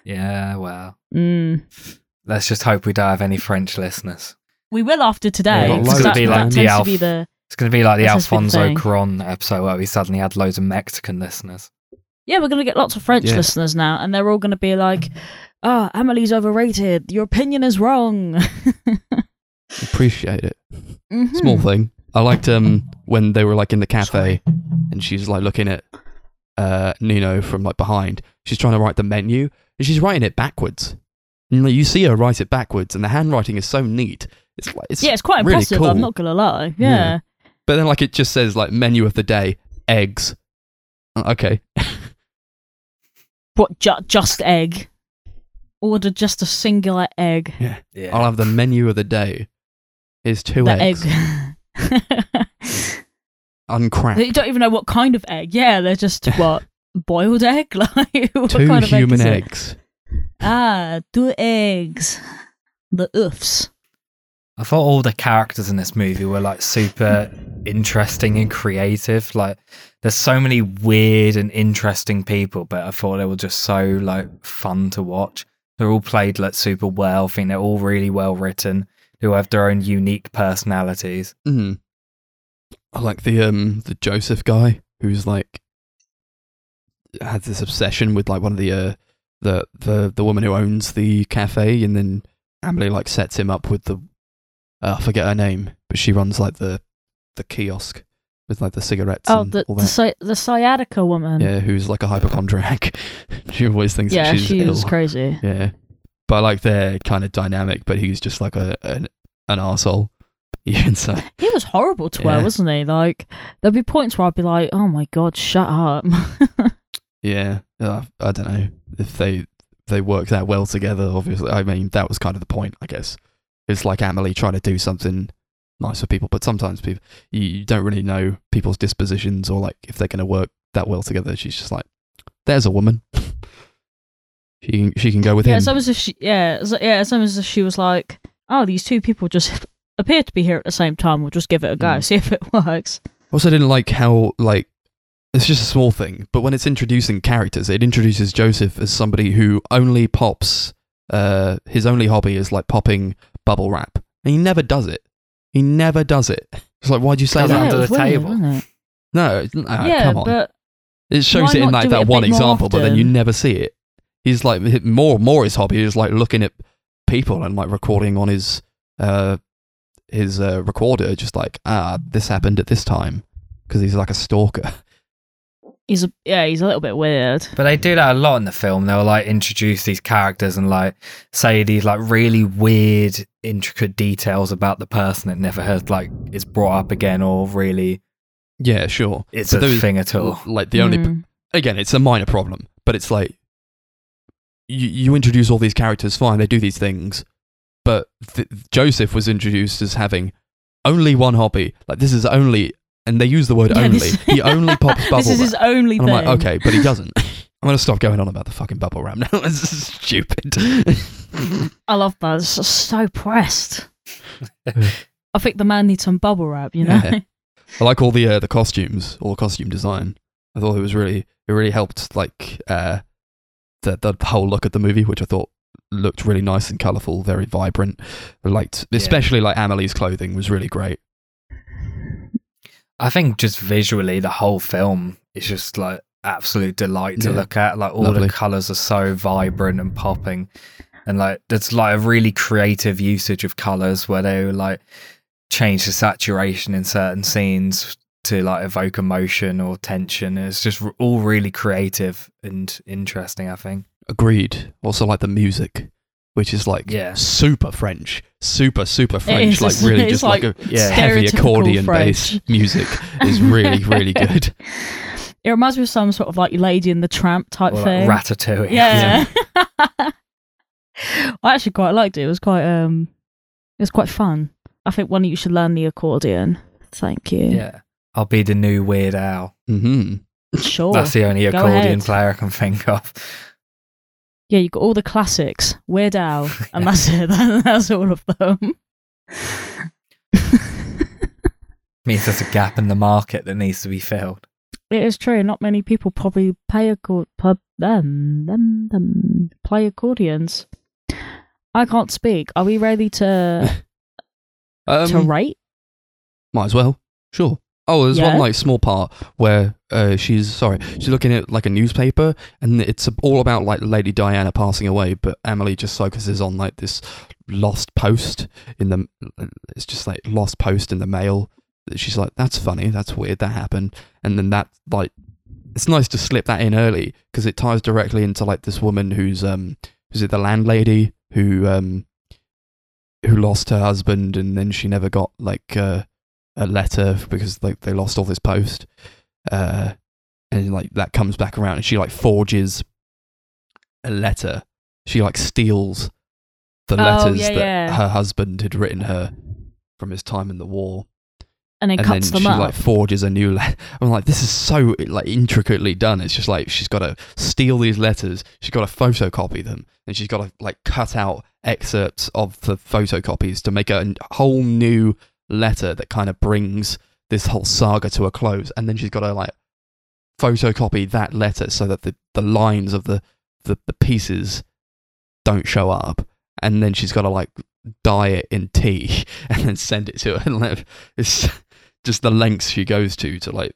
Yeah, well, Mm. let's just hope we don't have any French listeners. We will after today. Yeah, loads that, of like the to Alf- be the It's going to be like the to be the Alfonso. Cuaron episode where we suddenly had loads of Mexican listeners. yeah. We're gonna get lots of French Yeah. listeners now, and they're all gonna be like, "Oh, Amelie's overrated. Your opinion is wrong." (laughs) Appreciate it. Mhm. Small thing. I liked um (laughs) when they were like in the cafe, and she's like looking at uh Nino from like behind. She's trying to write the menu, and she's writing it backwards. Like, you see her write it backwards, and the handwriting is so neat. It's like it's yeah, it's quite really impressive. cool. I'm not gonna lie. Yeah. Yeah. But then like it just says like menu of the day, eggs. Uh, Okay. (laughs) What? Ju- just egg? Order just a singular egg. Yeah. Yeah. I'll have the menu of the day. Is two the eggs egg. (laughs) uncracked. you don't even know what kind of egg. Yeah, they're just (laughs) what boiled egg. (laughs) Like what Two kind of human egg eggs. Ah, two eggs. The oofs. I thought all the characters in this movie were like super interesting and creative. Like, there's so many weird and interesting people, but I thought they were just so like fun to watch. They're all played like super well. I think they're all really well written. Who have their own unique personalities. Mm. I like the um the Joseph guy who's like had this obsession with like one of the uh the the the woman who owns the cafe, and then Emily like sets him up with the uh, I forget her name, but she runs like the the kiosk with like the cigarettes. Oh, and the all the, sci- the sciatica woman. yeah, who's like a hypochondriac. (laughs) she always thinks Yeah, that she's she was ill. crazy. Yeah, but like they're kind of dynamic, but he's just like a an, an asshole. (laughs) Even so, He was horrible to her, wasn't he? Like, there'd be points where I'd be like, "Oh my god, shut up." (laughs) yeah, uh, I don't know if they they work that well together. Obviously, I mean that was kind of the point, I guess. It's like Emily trying to do something nice for people, but sometimes people you, you don't really know people's dispositions or like if they're going to work that well together. She's just like, there's a woman. (laughs) she can she can go with yeah, him. it's almost as if she, yeah, it's, yeah, it's almost as if she was like, "Oh, these two people just (laughs) appear to be here at the same time. We'll just give it a go, Mm. see if it (laughs) works." Also, didn't like how like it's just a small thing, but when it's introducing characters, it introduces Joseph as somebody who only pops. Uh, his only hobby is like popping bubble wrap, and he never does it. He never does it. It's like, why'd you say Does it that? under the weird, table. wasn't? No, ah, yeah, come on. but it shows it in like that one bit more example, but then you never see it. He's like more more his hobby is like looking at people and like recording on his uh his uh, recorder, just like ah, this happened at this time because he's like a stalker. (laughs) he's a yeah, he's a little bit weird. But they do that a lot in the film. They'll like introduce these characters and like say these like really weird, intricate details about the person that never has like is brought up again or really Yeah, sure. it's But a those- thing at all. Like the only Mm. again, it's a minor problem, but it's like you, you introduce all these characters, fine, they do these things, but th- Joseph was introduced as having only one hobby. Like this is only, and they use the word Yeah, only. this- he only pops bubble (laughs) this is his wrap. only And thing. I'm like, okay, but he doesn't. (laughs) I'm gonna stop going on about the fucking bubble wrap now. (laughs) this is stupid. I love that. It's just so pressed. I think the man needs some bubble wrap. You know. Yeah. I like all the uh, the costumes, all the costume design. I thought it was really it really helped like uh the the whole look of the movie, which I thought looked really nice and colourful, very vibrant. I liked especially like Amelie's clothing was really great. I think just visually, the whole film is just like absolute delight to Yeah. look at. Like all Lovely. the colors are so vibrant and popping, and like there's like a really creative usage of colors where they like change the saturation in certain scenes to like evoke emotion or tension. It's just all really creative and interesting. I think. Agreed. Also like the music, which is like Yeah. super French, super super French, is, like really it? just like, like a Yeah. heavy accordion French. based music is really really (laughs) good. It reminds me of some sort of like Lady in the Tramp type Or thing. like Ratatouille. yeah. (laughs) I actually quite liked it. It was quite um, it was quite fun. I think one of you should learn the accordion. Thank you. yeah. I'll be the new Weird Al. hmm Sure. That's the only accordion player I can think of. Yeah, you've got all the classics. Weird Al, (laughs) and that's it. (laughs) that's all of them. (laughs) means there's a gap in the market that needs to be filled. It is true. Not many people probably pay accord pub them them them play accordions. I can't speak. Are we ready to to Um, rate? Might as well. Sure. Oh, there's Yeah. one like small part where uh, she's sorry, she's looking at like a newspaper, and it's all about like Lady Diana passing away, but Emily just focuses on like this lost post in the. It's just like lost post in the mail. She's like, "That's funny. That's weird. That happened." And then that like, it's nice to slip that in early because it ties directly into like this woman who's um, is it the landlady who um, who lost her husband, and then she never got like. Uh, a letter because like they lost all this post uh and like that comes back around and she like forges a letter she like steals the Oh, letters yeah, that yeah. her husband had written her from his time in the war and then and cuts then she up. like forges a new (laughs) letter. I'm like, this is so like intricately done. It's just like she's got to steal these letters. She's got to photocopy them, and she's got to like cut out excerpts of the photocopies to make a whole new letter that kind of brings this whole saga to a close. And then she's got to like photocopy that letter so that the, the lines of the, the the pieces don't show up. And then she's got to like dye it in tea (laughs) and then send it to her. (laughs) And it's just the lengths she goes to to like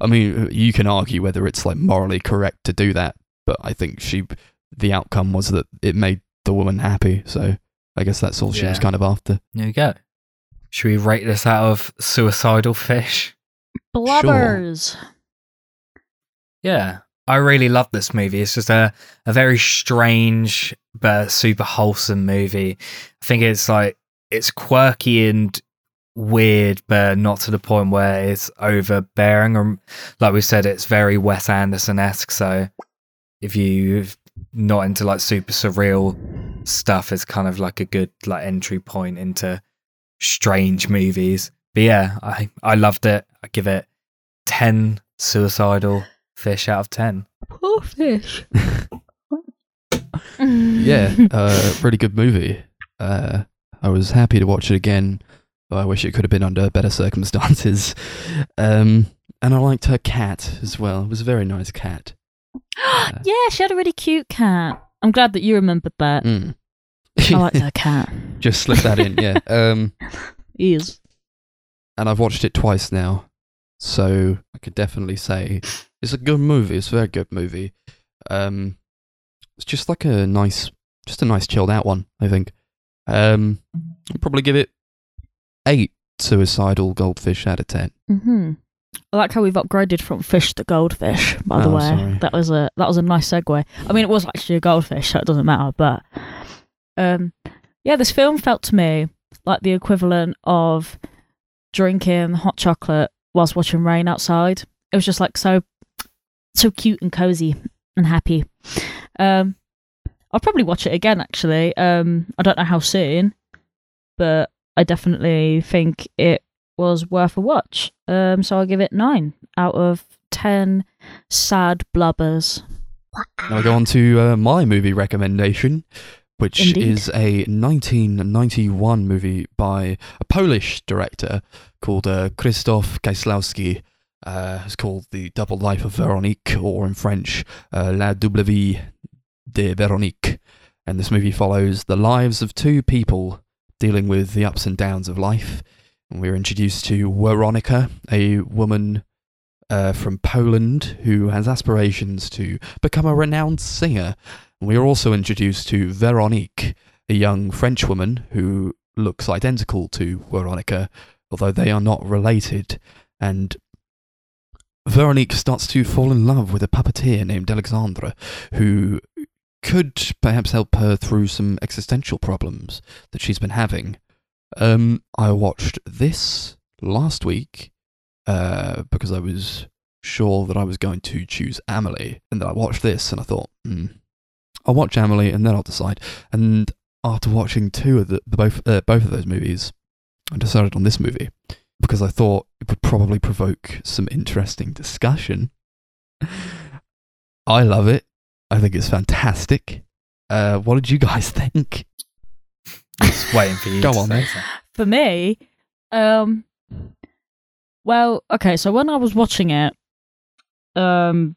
i mean you can argue whether it's like morally correct to do that but i think she the outcome was that it made the woman happy so i guess that's all she was kind of after There you go. Should we rate this out of suicidal fish? Blubbers. Yeah. I really love this movie. It's just a, a very strange but super wholesome movie. I think it's like it's quirky and weird, but not to the point where it's overbearing. Or like we said, it's very Wes Anderson esque. So if you're not into like super surreal stuff, it's kind of like a good like entry point into strange movies. But yeah, I I loved it. I give it ten suicidal fish out of ten. Poor fish. (laughs) (laughs) yeah uh really good movie uh i was happy to watch it again though i wish it could have been under better circumstances (laughs) um and i liked her cat as well it was a very nice cat (gasps) yeah, she had a really cute cat. I'm glad that you remembered that. Mm. I liked (laughs) her cat. just slip that in yeah (laughs) um Is. and I've watched it twice now, so I could definitely say it's a good movie. It's a very good movie. Um, it's just like a nice, just a nice chilled out one. I think. Um, I'll probably give it eight suicidal goldfish out of ten. hmm I like how we've upgraded from fish to goldfish. By the Oh, way, sorry. that was a that was a nice segue. I mean, it was actually a goldfish, so it doesn't matter. But um, yeah, this film felt to me like the equivalent of drinking hot chocolate whilst watching rain outside. It was just like so so cute and cozy and happy. Um, I'll probably watch it again. Actually, um, I don't know how soon, but I definitely think it was worth a watch. Um, so I'll give it nine out of ten sad blubbers. Now I go on to uh, my movie recommendation, which Indeed. is a 1991 movie by a Polish director called uh, Krzysztof Kieslowski. Uh, it's called The Double Life of Veronique, or in French, uh, La Double Vie de Veronique. And this movie follows the lives of two people dealing with the ups and downs of life. And we're introduced to Weronika, a woman uh, from Poland who has aspirations to become a renowned singer. We are also introduced to Veronique, a young French woman who looks identical to Veronica, although they are not related. And Veronique starts to fall in love with a puppeteer named Alexandre, who could perhaps help her through some existential problems that she's been having. Um, I watched this last week uh, because I was sure that I was going to choose Amelie, and then I watched this and I thought, hmm, I'll watch Emily and then I'll decide. And after watching two of the, the both uh, both of those movies, I decided on this movie because I thought it would probably provoke some interesting discussion. I love it. I think it's fantastic. Uh, what did you guys (laughs) think? Just waiting for you. Go to on, say then. For me, um, well, okay. So when I was watching it, um,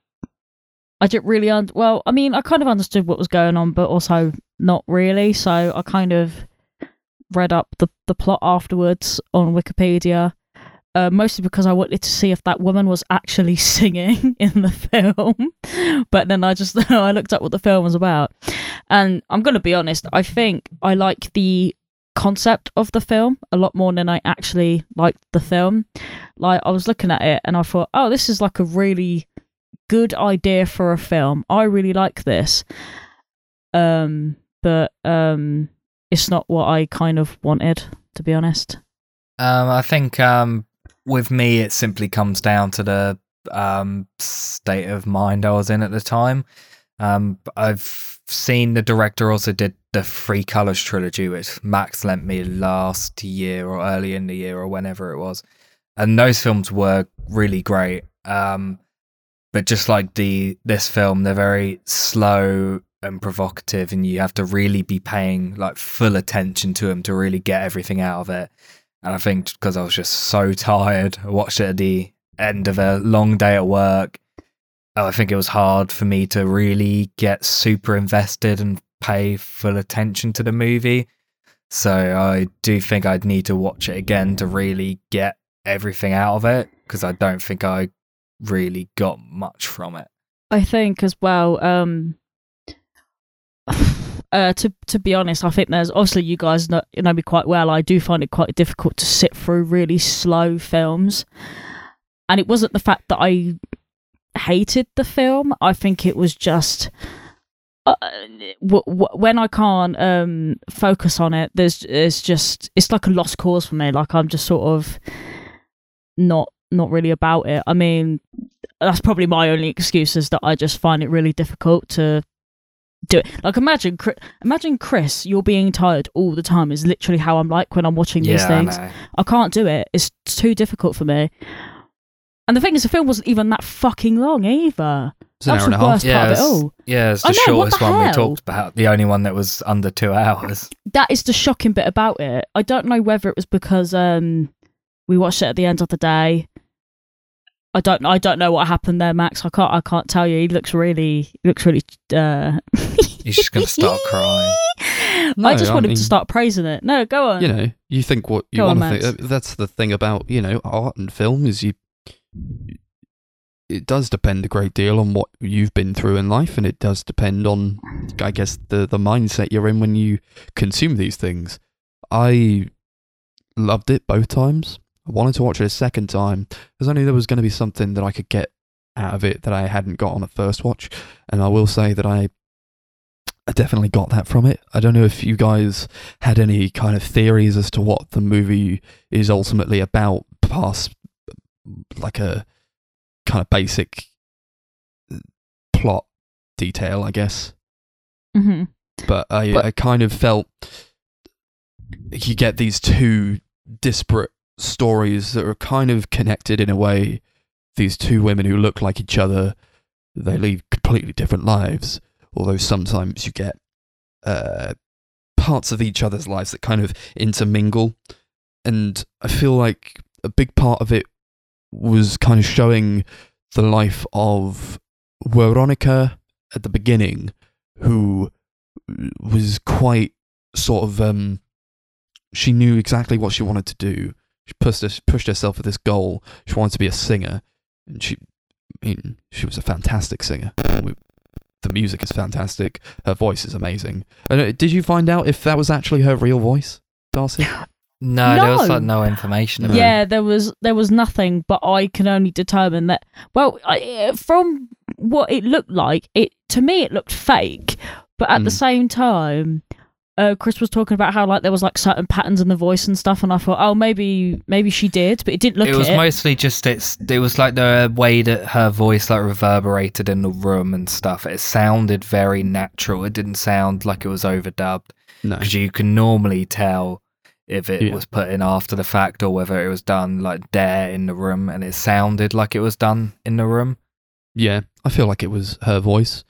I didn't really un- well. I mean, I kind of understood what was going on, but also not really. So I kind of read up the the plot afterwards on Wikipedia. Uh, mostly because I wanted to see if that woman was actually (laughs) singing in the film, but then I just (laughs) I looked up what the film was about, and I'm gonna be honest. I think I like the concept of the film a lot more than I actually liked the film. Like I was looking at it and I thought, oh, this is like a really good idea for a film. I really like this. Um, but um, it's not what I kind of wanted, to be honest. Um, I think um, with me, it simply comes down to the um, state of mind I was in at the time. Um, I've seen the director also did the Three Colors trilogy, which Max lent me last year or early in the year or whenever it was, and those films were really great. Um, but just like the this film, they're very slow and provocative, and you have to really be paying like full attention to them to really get everything out of it. And I think because I was just so tired, I watched it at the end of a long day at work. I think it was hard for me to really get super invested and pay full attention to the movie. So I do think I'd need to watch it again to really get everything out of it because I don't think I really got much from it. I think as well. Um, (sighs) uh, to to be honest, I think there's obviously you guys know, know me quite well. I do find it quite difficult to sit through really slow films, and it wasn't the fact that I hated the film. I think it was just. Uh, w- w- when I can't um, focus on it, there's it's just it's like a lost cause for me. Like I'm just sort of not not really about it. I mean, that's probably my only excuse is that I just find it really difficult to do it. Like imagine, Chris, imagine Chris, you're being tired all the time is literally how I'm like when I'm watching these things. I. I can't do it. It's too difficult for me. And the thing is, the film wasn't even that fucking long either. It's an That's hour and a the half. worst Yeah, part of it it's- all. Yeah, it's the know, shortest the one we talked about. The only one that was under two hours. That is the shocking bit about it. I don't know whether it was because um, we watched it at the end of the day. I don't. I don't know what happened there, Max. I can't. I can't tell you. He looks really. He looks really. Uh... He's just gonna start (laughs) crying. No, I just I want him to start praising it. No, go on. you know, you think what you Go want to think. uh, That's the thing about you know art and film is you. It does depend a great deal on what you've been through in life, and it does depend on, I guess, the the mindset you're in when you consume these things. I loved it both times. I wanted to watch it a second time. There's only there was going to be something that I could get out of it that I hadn't got on a first watch, and I will say that I I definitely got that from it. I don't know if you guys had any kind of theories as to what the movie is ultimately about, past like a kind of basic uh, plot detail, I guess. hmm But I, But- I kind of felt you get these two disparate stories that are kind of connected in a way. These two women who look like each other, they lead completely different lives. Although sometimes you get uh, parts of each other's lives that kind of intermingle. And I feel like a big part of it was kind of showing the life of Veronica at the beginning, who was quite sort of um she knew exactly what she wanted to do. She pushed her, pushed herself for this goal. She wanted to be a singer, and she, I mean, she was a fantastic singer. We- The music is fantastic. Her voice is amazing. And, uh, did you find out if that was actually her real voice, Darcy? (laughs) No, there was No. like no information about Yeah, there was there was nothing, but I can only determine that. Well, I, from what it looked like, it to me it looked fake, but at the Mm. same time, uh, Chris was talking about how like there was like certain patterns in the voice and stuff, and I thought, oh, maybe maybe she did, but it didn't look it was it. mostly just it's it was like the way that her voice like reverberated in the room and stuff it sounded very natural it didn't sound like it was overdubbed No. because you can normally tell if it Yeah. was put in after the fact or whether it was done like there in the room and it sounded like it was done in the room Yeah, I feel like it was her voice.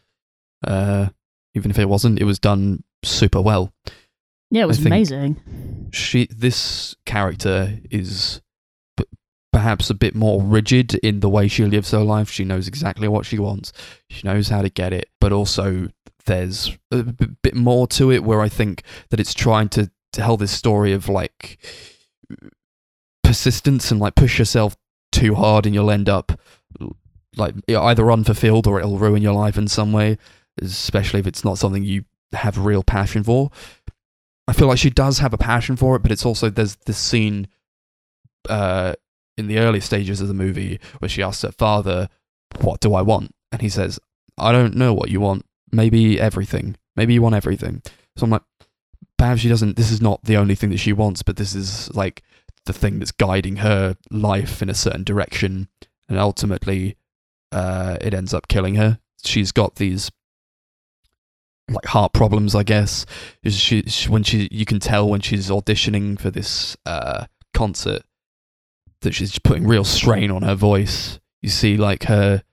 Uh, even if it wasn't, it was done super well. yeah, it was amazing. She, this character is p- perhaps a bit more rigid in the way she lives her life. She knows exactly what she wants. She knows how to get it, but also there's a b- bit more to it where I think that it's trying to tell this story of like persistence and like push yourself too hard and you'll end up like either unfulfilled or it'll ruin your life in some way, especially if it's not something you have real passion for. I feel like she does have a passion for it, but it's also there's this scene uh, in the early stages of the movie where she asks her father, "What do I want?" and he says, "I don't know what you want. Maybe everything. Maybe you want everything." So I'm like, perhaps she doesn't. This is not the only thing that she wants, but this is like the thing that's guiding her life in a certain direction, and ultimately, uh, it ends up killing her. She's got these like heart problems, I guess. She, she when she you can tell when she's auditioning for this uh, concert that she's putting real strain on her voice. You see like her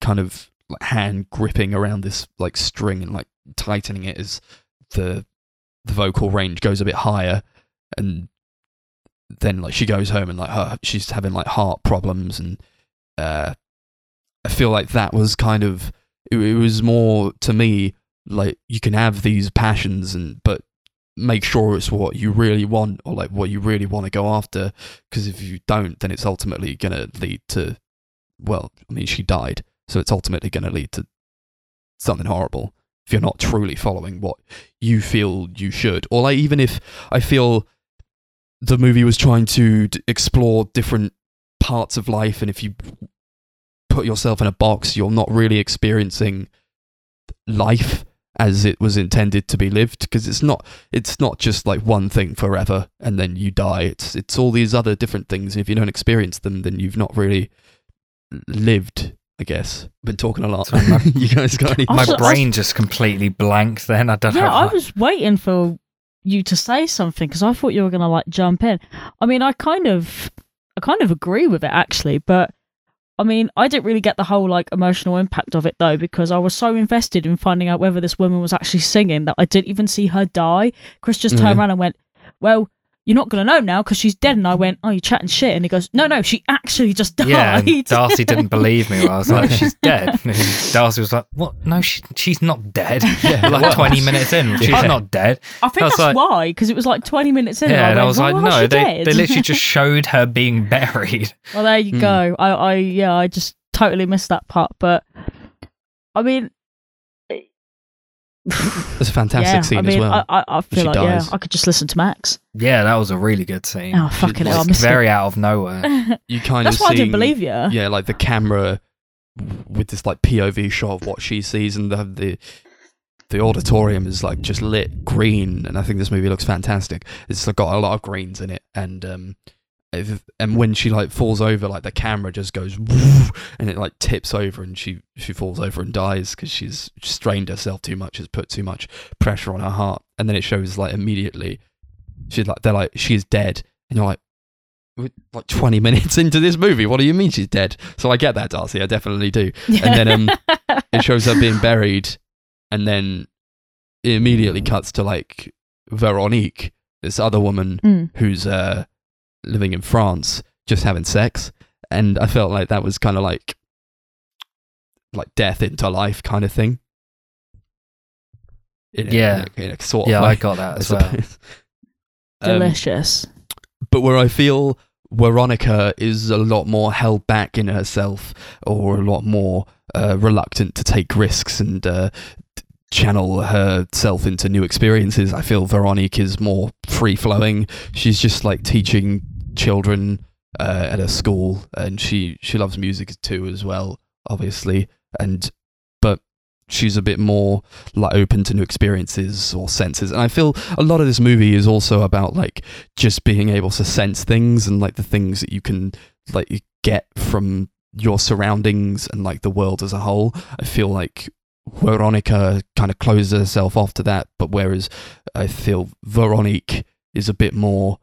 kind of like hand gripping around this like string and like tightening it as the the vocal range goes a bit higher and then like she goes home and like her she's having like heart problems and uh I feel like that was kind of it, it was more to me like you can have these passions and but make sure it's what you really want or like what you really want to go after because if you don't then it's ultimately going to lead to well i mean she died so it's ultimately going to lead to something horrible if you're not truly following what you feel you should. Or like even if i feel the movie was trying to d- explore different parts of life and if you put yourself in a box you're not really experiencing life as it was intended to be lived because it's not it's not just like one thing forever and then you die it's it's all these other different things and if you don't experience them then you've not really lived i guess been talking a lot Sorry, my- (laughs) you guys got any My was- I was- brain just completely blanked. Then I don't know. Yeah, I what- was waiting for you to say something because I thought you were gonna like jump in. I mean, I kind of, I kind of agree with it actually, but I mean, I didn't really get the whole like emotional impact of it though because I was so invested in finding out whether this woman was actually singing that I didn't even see her die. Chris just turned Mhm. around and went, "Well." You're not gonna know now because she's dead. And I went, "Oh, you're chatting shit?" And he goes, "No, no, she actually just died." Yeah, and (laughs) Darcy didn't believe me. I was like, (laughs) "She's dead." And Darcy was like, "What? No, she, she's not dead." (laughs) Yeah, like what? twenty minutes in, she's Yeah. not dead. I think I that's like- why because it was like 20 minutes in. Yeah, and I went, was "Why like, was "No, she they dead?" they literally just showed her being buried." Well, there you Hmm. go. I, I, yeah, I just totally missed that part. But I mean, it's a fantastic yeah, scene I mean, as well I, I, I feel like dies. yeah, I could just listen to Max. Yeah, that was a really good scene. Oh fucking hell, I Just missed very out of nowhere. (laughs) you kind That's of why I didn't believe you. yeah like the camera with this like pov shot of what she sees and the the the auditorium is like just lit green and i think this movie looks fantastic it's got a lot of greens in it and um if- and when she like falls over like the camera just goes (laughs) and it like tips over and she she falls over and dies because she's strained herself too much has put too much pressure on her heart and then it shows like immediately she's like they're like she's dead and you're like we're like 20 (laughs) minutes into this movie. What do you mean she's dead? So I get that, Darcy. I definitely do. And then um, (laughs) it shows her being buried, and then it immediately cuts to like Veronique, this other woman Mm. who's uh, living in France, just having sex. And I felt like that was kind of like like death into life kind of thing. In a- Yeah. in a, in a sort of Yeah, way, I got that I as well. suppose. (laughs) Um, Delicious. but where I feel Veronica is a lot more held back in herself, or a lot more uh, reluctant to take risks and uh, channel herself into new experiences. I feel Veronique is more free flowing. She's just like teaching children uh, at a school, and she she loves music too as well, obviously. And but she's a bit more like open to new experiences or senses. And I feel a lot of this movie is also about like just being able to sense things and like the things that you can like get from your surroundings and like the world as a whole. I feel like Veronica kind of closes herself off to that, but whereas I feel Veronique is a bit more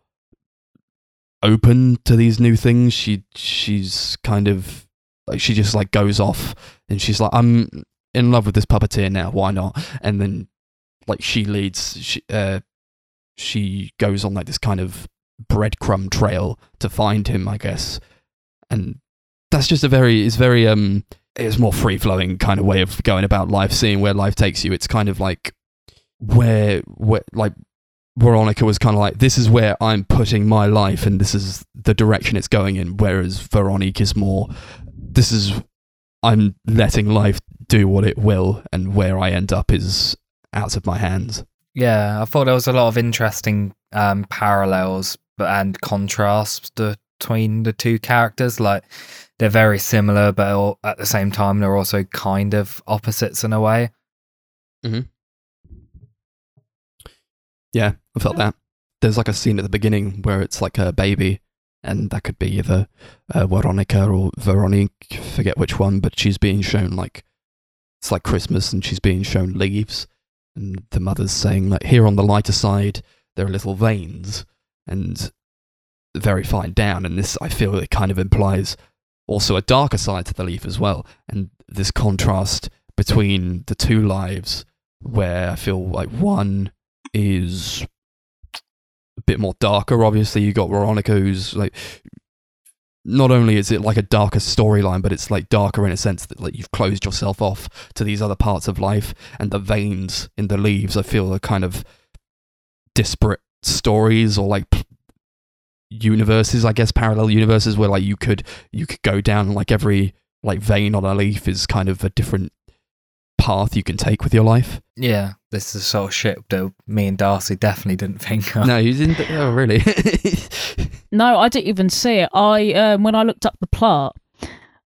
open to these new things. She she's kind of like she just like goes off and she's like I'm in love with this puppeteer now. Why not? And then like she leads she uh she goes on like this kind of breadcrumb trail to find him, I guess. And that's just a very it's very um it's more free flowing kind of way of going about life, seeing where life takes you. It's kind of like where where like Veronica was kind of like, this is where I'm putting my life and this is the direction it's going in. Whereas Veronique is more, this is, I'm letting life do what it will and where I end up is out of my hands. Yeah, I thought there was a lot of interesting um, parallels and contrasts between the two characters. Like they're very similar, but at the same time they're also kind of opposites in a way. Yeah, I felt that. There's like a scene at the beginning where it's like a baby, and that could be either uh, Veronica or Veronique, forget which one, but she's being shown like it's like Christmas, and she's being shown leaves, and the mother's saying like here on the lighter side there are little veins and very fine down, and this I feel it kind of implies also a darker side to the leaf as well, and this contrast between the two lives where I feel like one is a bit more darker. Obviously, you got Veronica, who's like not only is it like a darker storyline, but it's like darker in a sense that like you've closed yourself off to these other parts of life, and the veins in the leaves I feel are kind of disparate stories or like universes, I guess parallel universes where like you could you could go down like every like vein on a leaf is kind of a different path you can take with your life. Yeah, this is the sort of shit that me and Darcy definitely didn't think of. No, you didn't. Oh, really? (laughs) No, I didn't even see it. I um, when I looked up the plot,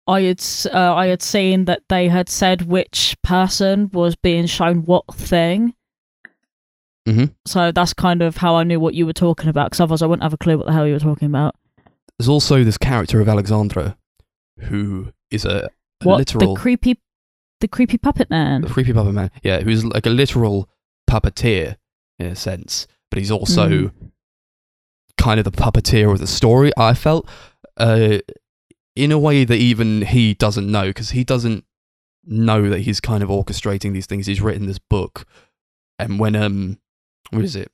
I had uh, I had seen that they had said which person was being shown what thing. Mhm. So that's kind of how I knew what you were talking about. Because otherwise, I wouldn't have a clue what the hell you were talking about. There's also this character of Alexandra, who is a, a What literal the creepy, the creepy puppet man. a creepy puppet man. Yeah, who's like a literal puppeteer in a sense, but he's also Mm. kind of the puppeteer of the story. I felt, uh, in a way that even he doesn't know, because he doesn't know that he's kind of orchestrating these things. He's written this book, and when um, what is it?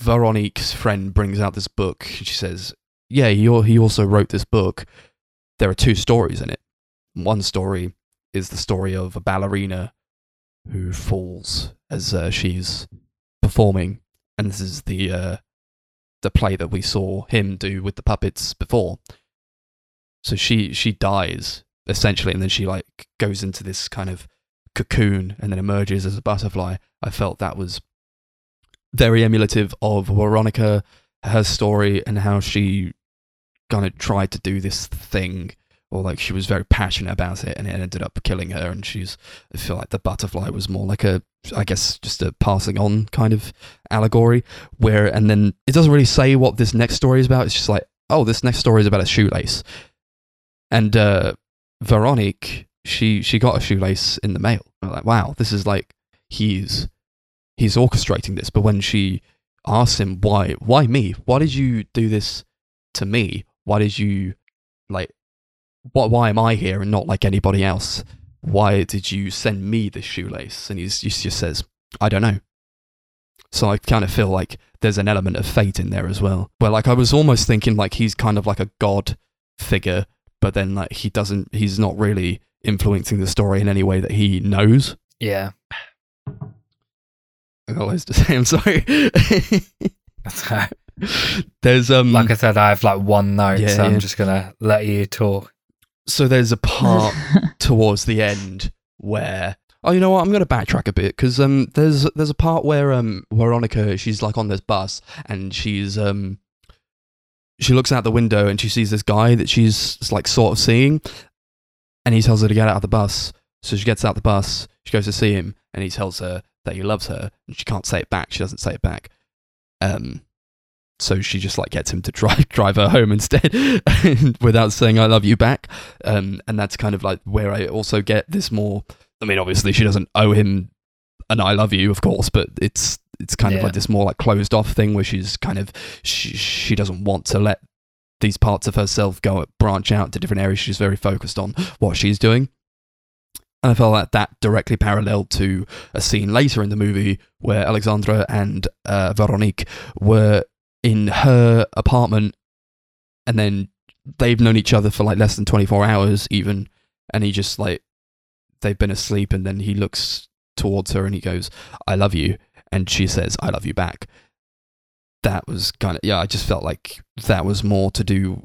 Veronique's friend brings out this book. She says, "Yeah, he he also wrote this book. There are two stories in it. One story is the story of a ballerina who falls as uh, she's performing, and this is the uh, the play that we saw him do with the puppets before. So she she dies essentially, and then she like goes into this kind of cocoon and then emerges as a butterfly. I felt that was very emulative of Veronica, her story, and how she kind of tried to do this thing, or like she was very passionate about it, and it ended up killing her. And she's, I feel like the butterfly was more like a, I guess, just a passing on kind of allegory. Where, and then it doesn't really say what this next story is about. It's just like, oh, this next story is about a shoelace, and uh, Veronique, she she got a shoelace in the mail. I'm like, wow, this is like he's he's orchestrating this. But when she asks him why why me? Why did you do this to me? Why did you like what why am I here and not like anybody else? Why did you send me this shoelace? And he's, he just says, I don't know. So I kind of feel like there's an element of fate in there as well. Where like I was almost thinking like he's kind of like a god figure, but then like he doesn't he's not really influencing the story in any way that he knows. Yeah. I got loads to (laughs) say, I'm sorry. (laughs) there's um like I said, I have like one note, Yeah, so yeah. I'm just gonna let you talk. So there's a part (laughs) towards the end where oh you know what? I'm going to backtrack a bit because um there's there's a part where um Veronica she's like on this bus and she's um she looks out the window and she sees this guy that she's like sort of seeing and he tells her to get out of the bus. So she gets out the bus she goes to see him and he tells her that he loves her and she can't say it back she doesn't say it back. Um so she just like gets him to drive (laughs) drive her home instead (laughs) without saying I love you back um, and that's kind of like where I also get this more. I mean, obviously, she doesn't owe him an "I love you," of course, but it's it's kind of like this more like closed off thing where she's kind of she she doesn't want to let these parts of herself go branch out to different areas. She's very focused on what she's doing. And I felt like that directly paralleled to a scene later in the movie where Alexandra and uh, Veronique were in her apartment, and then they've known each other for like less than 24 hours even and he just like they've been asleep and then he looks towards her and he goes i love you and she says i love you back that was kind of yeah i just felt like that was more to do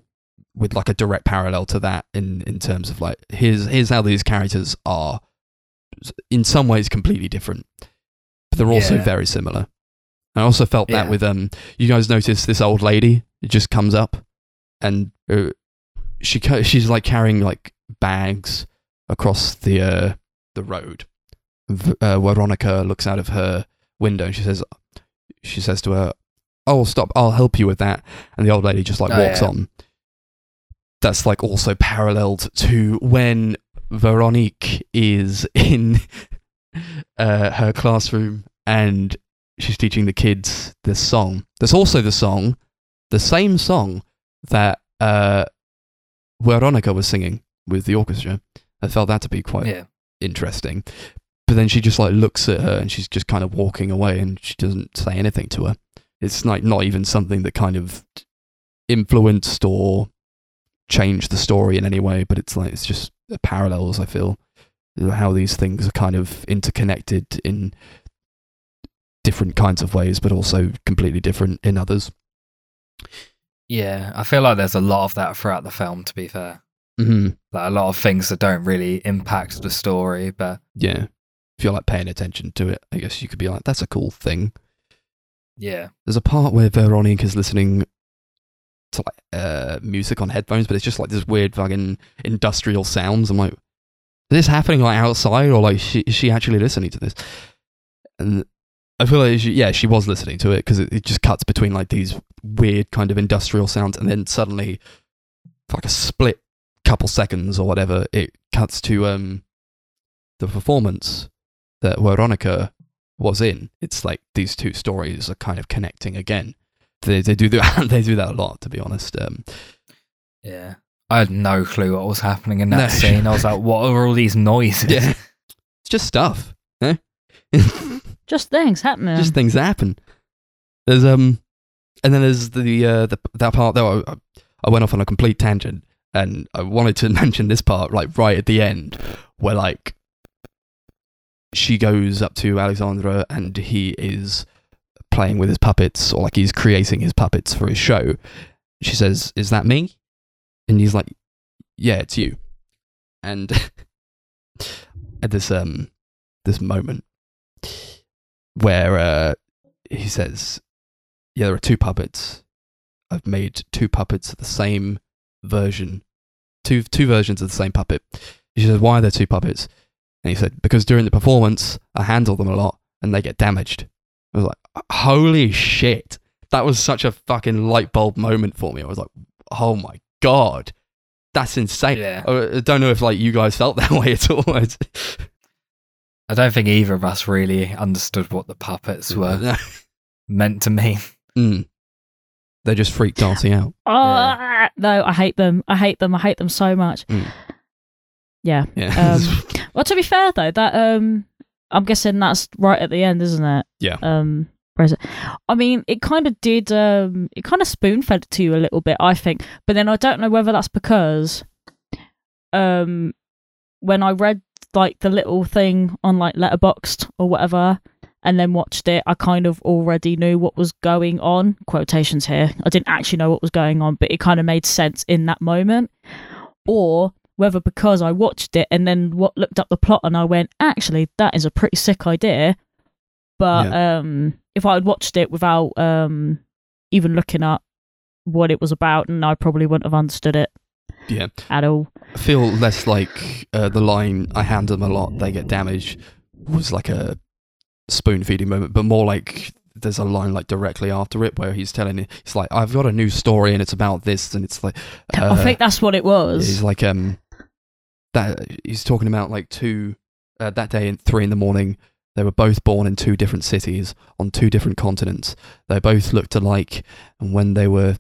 with like a direct parallel to that in in terms of like here's here's how these characters are in some ways completely different but they're also Yeah. very similar i also felt that Yeah. with um you guys notice this old lady it just comes up and uh, she she's like carrying like bags across the uh, the road. V- uh, Veronica looks out of her window and she says, she says to her, "Oh, stop! I'll help you with that." And the old lady just like Oh, walks yeah. on. That's like also paralleled to when Veronique is in (laughs) uh, her classroom and she's teaching the kids this song. There's also the song, the same song that uh, Veronica was singing with the orchestra. I felt that to be quite Yeah. interesting. But then she just like looks at her and she's just kind of walking away and she doesn't say anything to her. It's like not even something that kind of influenced or changed the story in any way, but it's like it's just parallels, I feel. How these things are kind of interconnected in different kinds of ways, but also completely different in others. Yeah. I feel like there's a lot of that throughout the film, to be fair. hmm Like a lot of things that don't really impact the story, but Yeah. If you're like paying attention to it, I guess you could be like, that's a cool thing. yeah. There's a part where Veronique is listening to like uh, music on headphones, but it's just like this weird fucking industrial sounds. I'm like, is this happening like outside, or like she, is she actually listening to this? And I feel like she, yeah, she was listening to it because it, it just cuts between like these weird kind of industrial sounds, and then suddenly, for like a split couple seconds or whatever, it cuts to um the performance that Veronica was in. It's like these two stories are kind of connecting again. They they do that (laughs) they do that a lot, to be honest. Um, Yeah. I had no clue what was happening in that No. scene. I was like, what are all these (laughs) noises? yeah, it's just stuff. Eh? (laughs) Just things happening. just things happen. There's um, and then there's the uh the that part though. I, I went off on a complete tangent, and I wanted to (laughs) mention this part like right at the end, where like she goes up to Alexandre and he is playing with his puppets, or like he's creating his puppets for his show. She says, "Is that me?" And he's like, "Yeah, it's you." And (laughs) at this um this moment where uh, he says, "Yeah, there are two puppets. I've made two puppets of the same version, two two versions of the same puppet." She says, "Why are there two puppets?" And he said, "Because during the performance, I handle them a lot, and they get damaged." I was like, "Holy shit!" That was such a fucking light bulb moment for me. I was like, "Oh my god." That's insane. Yeah. I I don't know if like you guys felt (laughs) that way at all. (laughs) It's- I don't think either of us really understood what the puppets were (laughs) meant to mean. Mm. They're just freak dancing out. (laughs) Oh, no, I hate them. I hate them. I hate them so much. Mm. Yeah. Yeah. Um, (laughs) Well, to be fair though, that um, I'm guessing that's right at the end, isn't it? Yeah. Um, where is it? I mean, it kind of did. Um, it kind of spoon fed to you a little bit, I think. But then I don't know whether that's because, um, when I read like the little thing on like Letterboxd or whatever, and then watched it, I kind of already knew what was going on. Quotations here. I didn't actually know what was going on, but it kind of made sense in that moment. Or whether because I watched it and then what looked up the plot and I went, actually, that is a pretty sick idea. But um, if I had watched it without um, even looking up what it was about, and I probably wouldn't have understood it yeah. at all. I feel less like uh, the line "I hand them a lot, they get damaged" was like a spoon feeding moment, but more like there's a line like directly after it where he's telling it. It's like I've got a new story and it's about this, and it's like uh, I think that's what it was. he's like um that he's talking about like two uh, that day in three in the morning. They were both born in two different cities on two different continents. They both looked alike, and when they were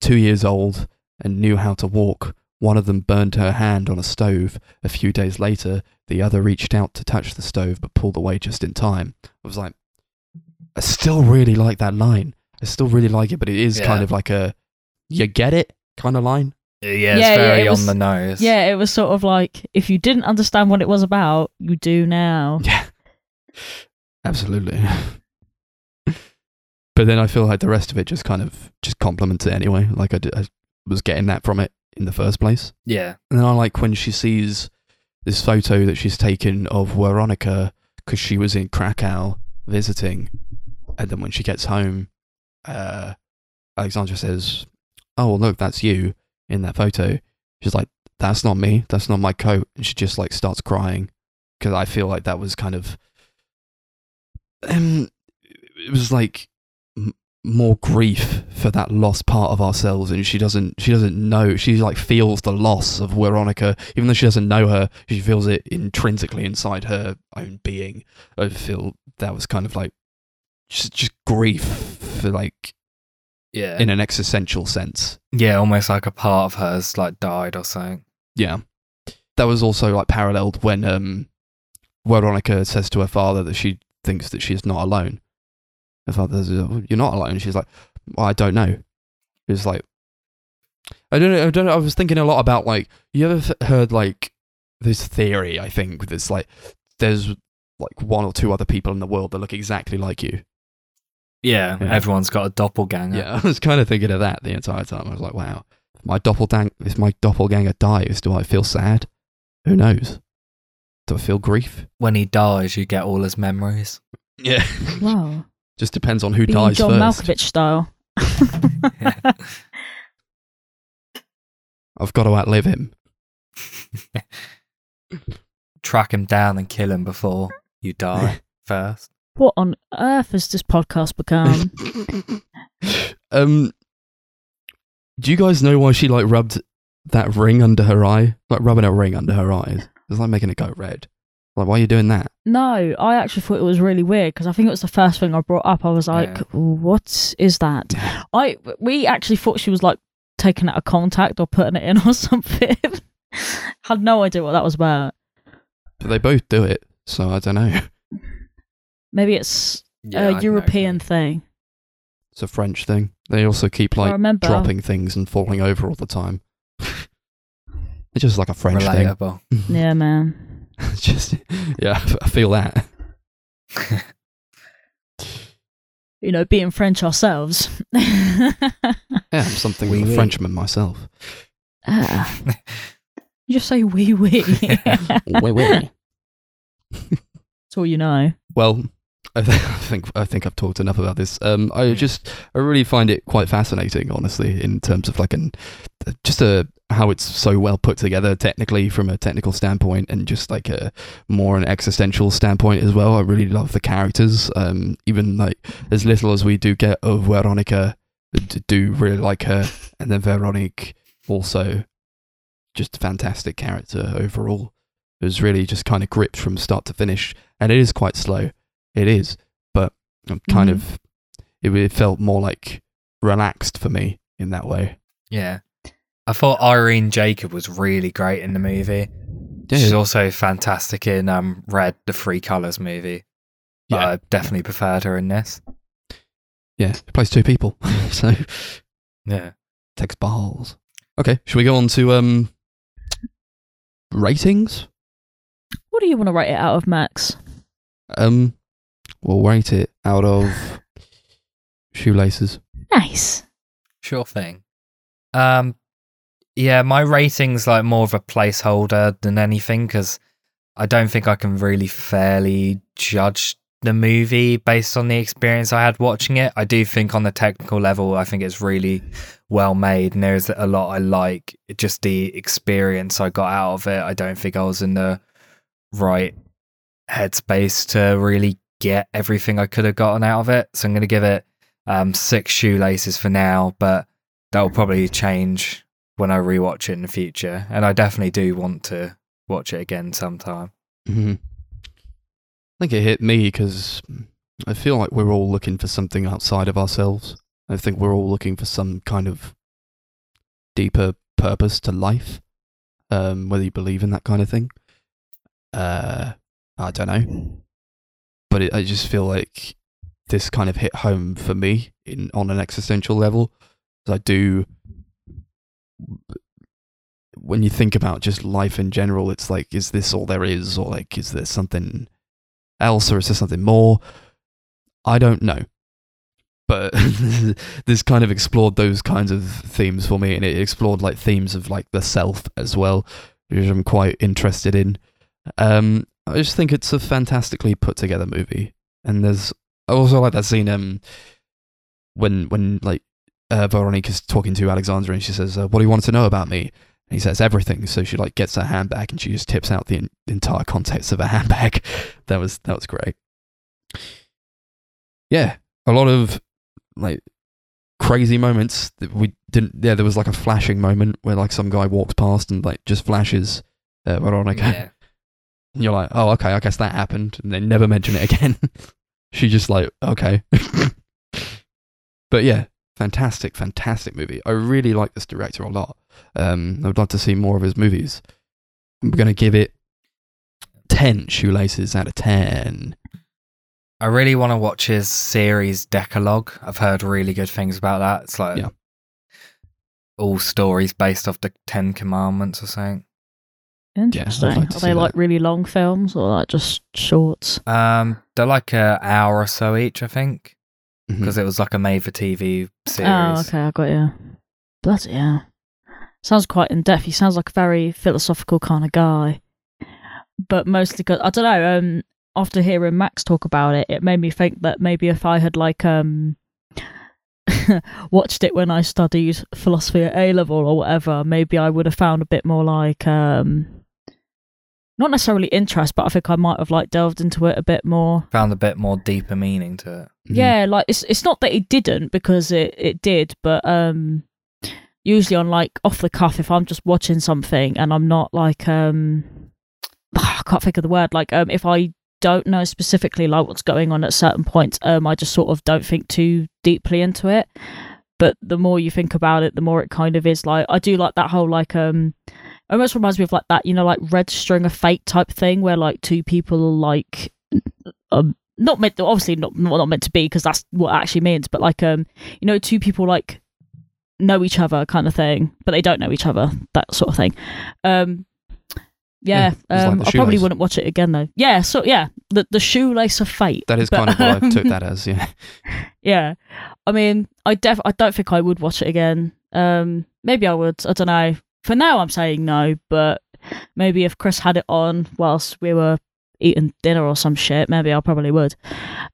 two years old and knew how to walk, one of them burned her hand on a stove. A few days later, the other reached out to touch the stove but pulled away just in time. I was like, I still really like that line. I still really like it, but it is Yeah. kind of like a you get it kind of line. Yeah, Yeah, it's yeah, very it was- on the nose. yeah, it was sort of like if you didn't understand what it was about, you do now. (laughs) Yeah, absolutely. (laughs) but then I feel like the rest of it just kind of just complements it anyway. Like I, did, I was getting that from it in the first place. Yeah. And then I like when she sees this photo that she's taken of Veronica because she was in Krakow visiting, and then when she gets home, uh, Alexandre says, "Oh, well, look, that's you in that photo." She's like, "That's not me. That's not my coat," and she just like starts crying because I feel like that was kind of, um, it was like more grief for that lost part of ourselves and she doesn't she doesn't know she like feels the loss of Veronica even though she doesn't know her she feels it intrinsically inside her own being. I feel that was kind of like just just grief for like Yeah. in an existential sense. Yeah, almost like a part of hers like died or something. yeah. That was also like paralleled when um Veronica says to her father that she thinks that she's not alone her father says "Oh, you're not alone she's like well, I don't know it's like I don't know I don't know I was thinking a lot about like you ever heard like this theory I think that's like there's like one or two other people in the world that look exactly like you Yeah, Yeah. everyone's got a doppelganger. Yeah, (laughs) I was kind of thinking of that the entire time. I was like, wow, if my doppelganger, if my doppelganger dies, do I feel sad? Who knows? Do I feel grief? When he dies, you get all his memories. Yeah, Wow. (laughs) just depends on who Being dies John first. Malkovich style. (laughs) I've got to outlive him. (laughs) Track him down and kill him before you die (laughs) first. what on earth has this podcast become? um, do you guys know why she like rubbed that ring under her eye? Like rubbing a ring under her eyes. It's like making it go red. Like, why are you doing that? no, I actually thought it was really weird because I think it was the first thing I brought up. I was like, Yeah. "What is that?" I we actually thought she was like taking out a contact or putting it in (laughs) or something. (laughs) Had no idea what that was about. But they both do it, so I don't know. Maybe it's Yeah, I a know. European thing. It's a French thing. They also keep like remember. dropping things and falling over all the time. (laughs) it's just like a French thing. Yeah, man. It's (laughs) just yeah, I feel that. (laughs) You know, being French ourselves. (laughs) Yeah, I'm something Oui, of a oui. Frenchman myself. Ah. you just say wee wee. Wait, wait. That's all you know. Well, I, th- I think I think I've talked enough about this. Um, I just I really find it quite fascinating, honestly, in terms of like an just a how it's so well put together technically from a technical standpoint, and just like a more an existential standpoint as well. I really love the characters. Um, even like as little as we do get of Veronica, d- do really like her, (laughs) and then Veronique also just a fantastic character overall. It was really just kind of gripped from start to finish, and it is quite slow. It is, but I'm kind Mhm. of it, it felt more like relaxed for me in that way. yeah. I thought Irene Jacob was really great in the movie. Yeah, She's also fantastic in um, Red, the Three Colors movie. But Yeah. I definitely preferred her in this. yeah, it plays two people, (laughs) so Yeah. takes balls. Okay, should we go on to um ratings? What do you want to rate it out of, Max? Um, we'll rate it out of (laughs) shoelaces. Nice. Sure thing. Um, yeah, my rating's like more of a placeholder than anything because I don't think I can really fairly judge the movie based on the experience I had watching it. I do think on the technical level, I think it's really well made and there's a lot I like. Just the experience I got out of it. I don't think I was in the right headspace to really get everything I could have gotten out of it. So I'm going to give it um, six shoelaces for now, but that will probably change when I rewatch it in the future. And I definitely do want to watch it again sometime. hmm I think it hit me because I feel like we're all looking for something outside of ourselves. I think we're all looking for some kind of deeper purpose to life, um, whether you believe in that kind of thing. Uh, I don't know, but it, I just feel like this kind of hit home for me in on an existential level. I do. When you think about just life in general, it's like, is this all there is, or like, is there something else, or is there something more? I don't know. But (laughs) this kind of explored those kinds of themes for me, and it explored like themes of like the self as well, which I'm quite interested in. Um, I just think it's a fantastically put together movie, and there's I also like that scene um when when like uh, Veronica's talking to Alexandre and she says, uh, "What do you want to know about me?" And he says everything. So she like gets her handbag and she just tips out the en- entire context of her (laughs) handbag. that was that was great. Yeah, a lot of like crazy moments that we didn't. Yeah, there was like a flashing moment where like some guy walks past and like just flashes uh, Veronica. Yeah. And you're like, oh, okay, I guess that happened, and they never mention it again. (laughs) she just like, okay. (laughs) but yeah, fantastic, fantastic movie. I really like this director a lot. Um, I would love to see more of his movies. I'm gonna give it ten shoelaces out of ten. I really want to watch his series Decalogue. I've heard really good things about that. It's like Yeah. all stories based off the Ten Commandments or something. Interesting. like Are see they that. like really long films or like just shorts? Um, they're like an hour or so each, I think, because it was like a made-for-TV series. Oh, okay, I got you. Bloody yeah. Sounds quite in depth. He sounds like a very philosophical kind of guy. But mostly because I don't know. Um, after hearing Max talk about it, it made me think that maybe if I had like um (laughs) watched it when I studied philosophy at A level or whatever, maybe I would have found a bit more like um not necessarily interest, but I think I might have like delved into it a bit more. Found a bit more deeper meaning to it. Mhm. Yeah, like it's it's not that it didn't because it it did, but um usually on like off the cuff if I'm just watching something and I'm not like um (sighs) I can't think of the word like um if I don't know specifically like what's going on at certain points um I just sort of don't think too deeply into it but the more you think about it the more it kind of is like I do like that whole like um almost reminds me of like that you know like red string of fate type thing where like two people are like um not meant obviously not not, not meant to be because that's what it actually means but like um you know two people like know each other kind of thing but they don't know each other that sort of thing. Um yeah, Yeah, it's like um i probably wouldn't watch it again though. Yeah so yeah the the shoelace of fate That is But, kind of what I um, took that (laughs) as. Yeah. yeah. I mean i def i don't think i would watch it again. Um maybe i would i don't know for now i'm saying no but maybe if chris had it on whilst we were eating dinner or some shit maybe i probably would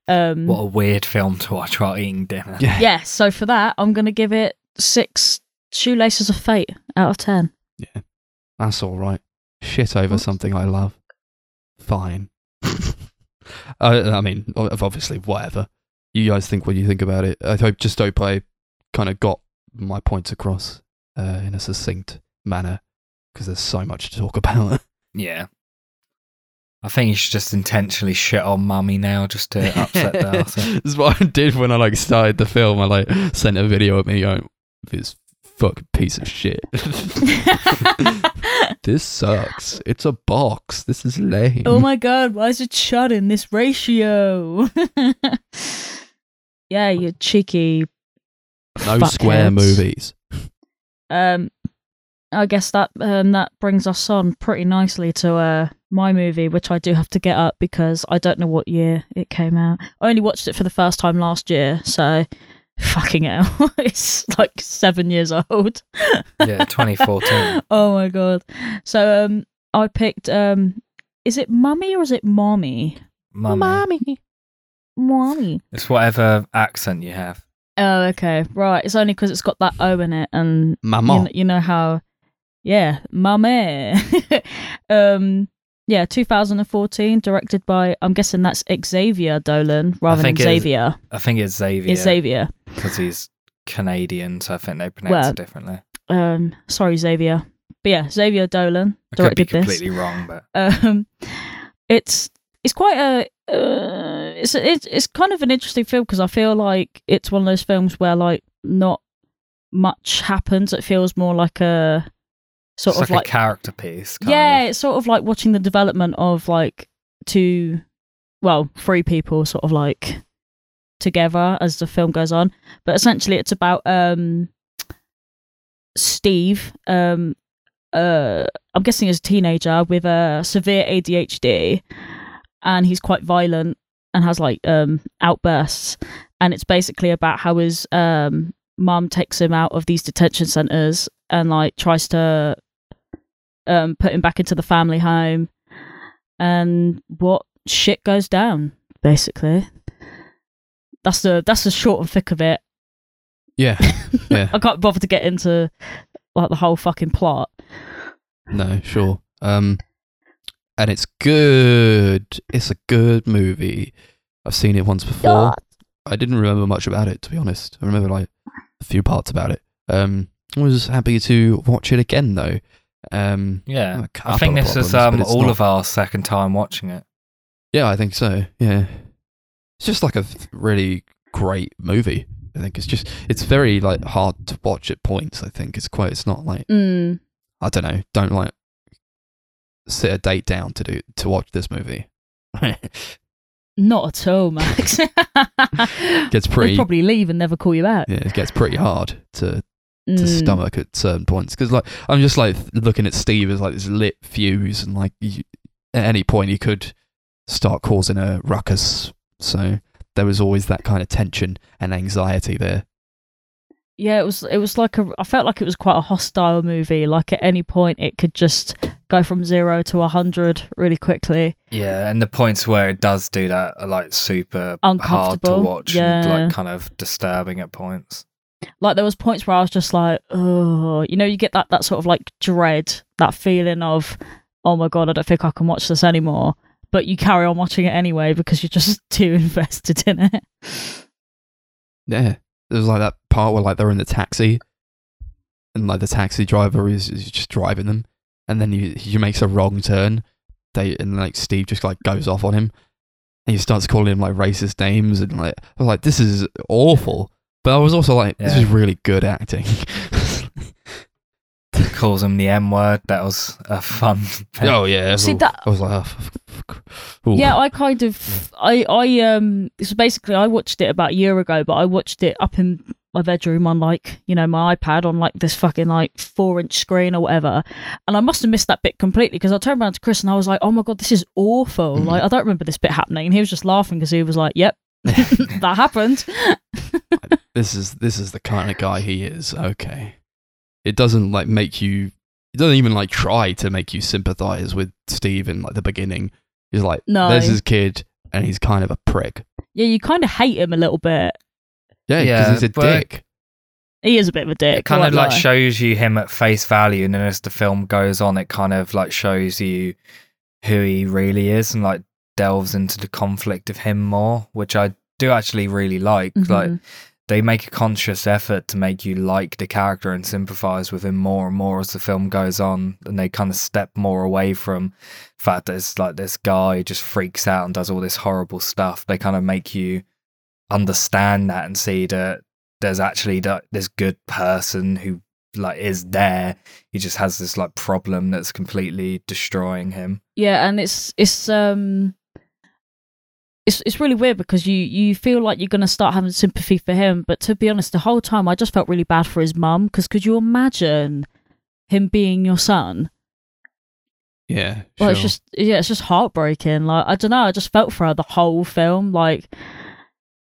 um What a weird film to watch while eating dinner. Yeah. yeah so for that i'm gonna give it six shoelaces of fate out of ten Yeah, That's all right. Shit over Oops. something I love. Fine. (laughs) I, I mean, obviously, whatever. You guys think what you think about it. I hope, just hope I kind of got my points across uh, in a succinct manner because there's so much to talk (laughs) about. Yeah. I think you should just intentionally shit on mummy now just to upset Darcy. (laughs) this is what I did when I like started the film. I like sent a video of me going, "This fucking piece of shit. (laughs) this sucks. It's a box. This is lame." oh my god why is it shot in this ratio yeah you cheeky no square fuckheads. movies. um i guess that um that brings us on pretty nicely to uh my movie which i do have to get up because i don't know what year it came out. I only watched it for the first time last year so fucking hell. (laughs) It's like seven years old. Yeah, (laughs) 2014. oh my god. So um i picked um is it mummy or is it mommy? Mummy. mommy. Mommy. It's whatever accent you have. oh okay. Right. It's only because it's got that o in it and you, Mama. kn- you know how yeah mummy (laughs) um yeah 2014 directed by i'm guessing that's xavier dolan rather than think it is- xavier. I think it's Xavier. It's xavier. Because he's Canadian, so I think they pronounce Well, it differently. um sorry xavier. But yeah xavier dolan I could be directed this. completely wrong, but um it's it's quite a uh, it's it's it's kind of an interesting film because I feel like it's one of those films where like not much happens. It feels more like a sort it's of like, like, a character piece. Kind yeah, of. it's sort of like watching the development of like two, well, three people sort of like together as the film goes on. But essentially, it's about um Steve, um, uh, I'm guessing as a teenager with a severe ADHD, and he's quite violent and has like um outbursts. And it's basically about how his um mum takes him out of these detention centers and like tries to um put him back into the family home and what shit goes down basically that's the that's the short and thick of it Yeah. (laughs) Yeah. i can't bother to get into like the whole fucking plot No, sure. Um, and it's good. It's a good movie. I've seen it once before. I didn't remember much about it, to be honest. I remember like a few parts about it. Um, I was happy to watch it again though. Um, Yeah. I think of this is um, all not- of our second time watching it. Yeah, I think so. Yeah, it's just like a really great movie. I think it's just it's very like hard to watch at points. I think it's quite. It's not like Mm. I don't know. Don't like sit a date down to do to watch this movie. (laughs) Not at all, Max. (laughs) Gets They'd pretty. probably leave and never call you back. Yeah, it gets pretty hard to to Mm. stomach at certain points because like I'm just like looking at Steve as like this lit fuse and like you, at any point he could start causing a ruckus. So there was always that kind of tension and anxiety there. Yeah, it was. It was like a. I felt like it was quite a hostile movie. Like at any point, it could just go from zero to a hundred really quickly. Yeah, and the points where it does do that are like super hard to Uncomfortable, watch and yeah. like kind of disturbing at points. Like there was points where I was just like, oh, you know, you get that that sort of like dread, that feeling of, oh my god, I don't think I can watch this anymore. But you carry on watching it anyway because you're just (laughs) too invested in it. Yeah, there was like that part where like they're in the taxi, and like the taxi driver is, is just driving them, and then he he makes a wrong turn. They and like Steve just like goes off on him, and he starts calling him like racist names, and like I was like, this is awful. But I was also like, this Yeah. is really good acting. Calls him the M word. That was a fun. bit. oh yeah, See, that- I was like, oh, f- f- f- ooh. Yeah, I kind of, I, I, um, so basically, I watched it about a year ago, but I watched it up in my bedroom on like, you know, my iPad on like this fucking like four inch screen or whatever, and I must have missed that bit completely because I turned around to Chris and I was like, oh my god, this is awful. Mhm. Like, I don't remember this bit happening. And he was just laughing because he was like, yep, (laughs) that happened. (laughs) this is this is the kind of guy he is. Okay, it doesn't like make you. It doesn't even like try to make you sympathize with Steve in like the beginning. He's like, No. there's his kid, and he's kind of a prick. Yeah, you kind of hate him a little bit. Yeah, because Yeah, he's a dick. He is a bit of a dick. it kind of like lie. shows you him at face value, and then as the film goes on, it kind of like shows you who he really is, and like delves into the conflict of him more, which I do actually really like. Like Mhm. they make a conscious effort to make you like the character and sympathize with him more and more as the film goes on, and they kind of step more away from the fact that it's like this guy just freaks out and does all this horrible stuff. They kind of make you understand that and see that there's actually that this good person who like is there. He just has this like problem that's completely destroying him. Yeah, and it's it's um it's it's really weird because you you feel like you're gonna start having sympathy for him, but to be honest, the whole time I just felt really bad for his mum because could you imagine him being your son? Yeah, Well, it's just yeah, it's just heartbreaking. Like I don't know, I just felt for her the whole film. Like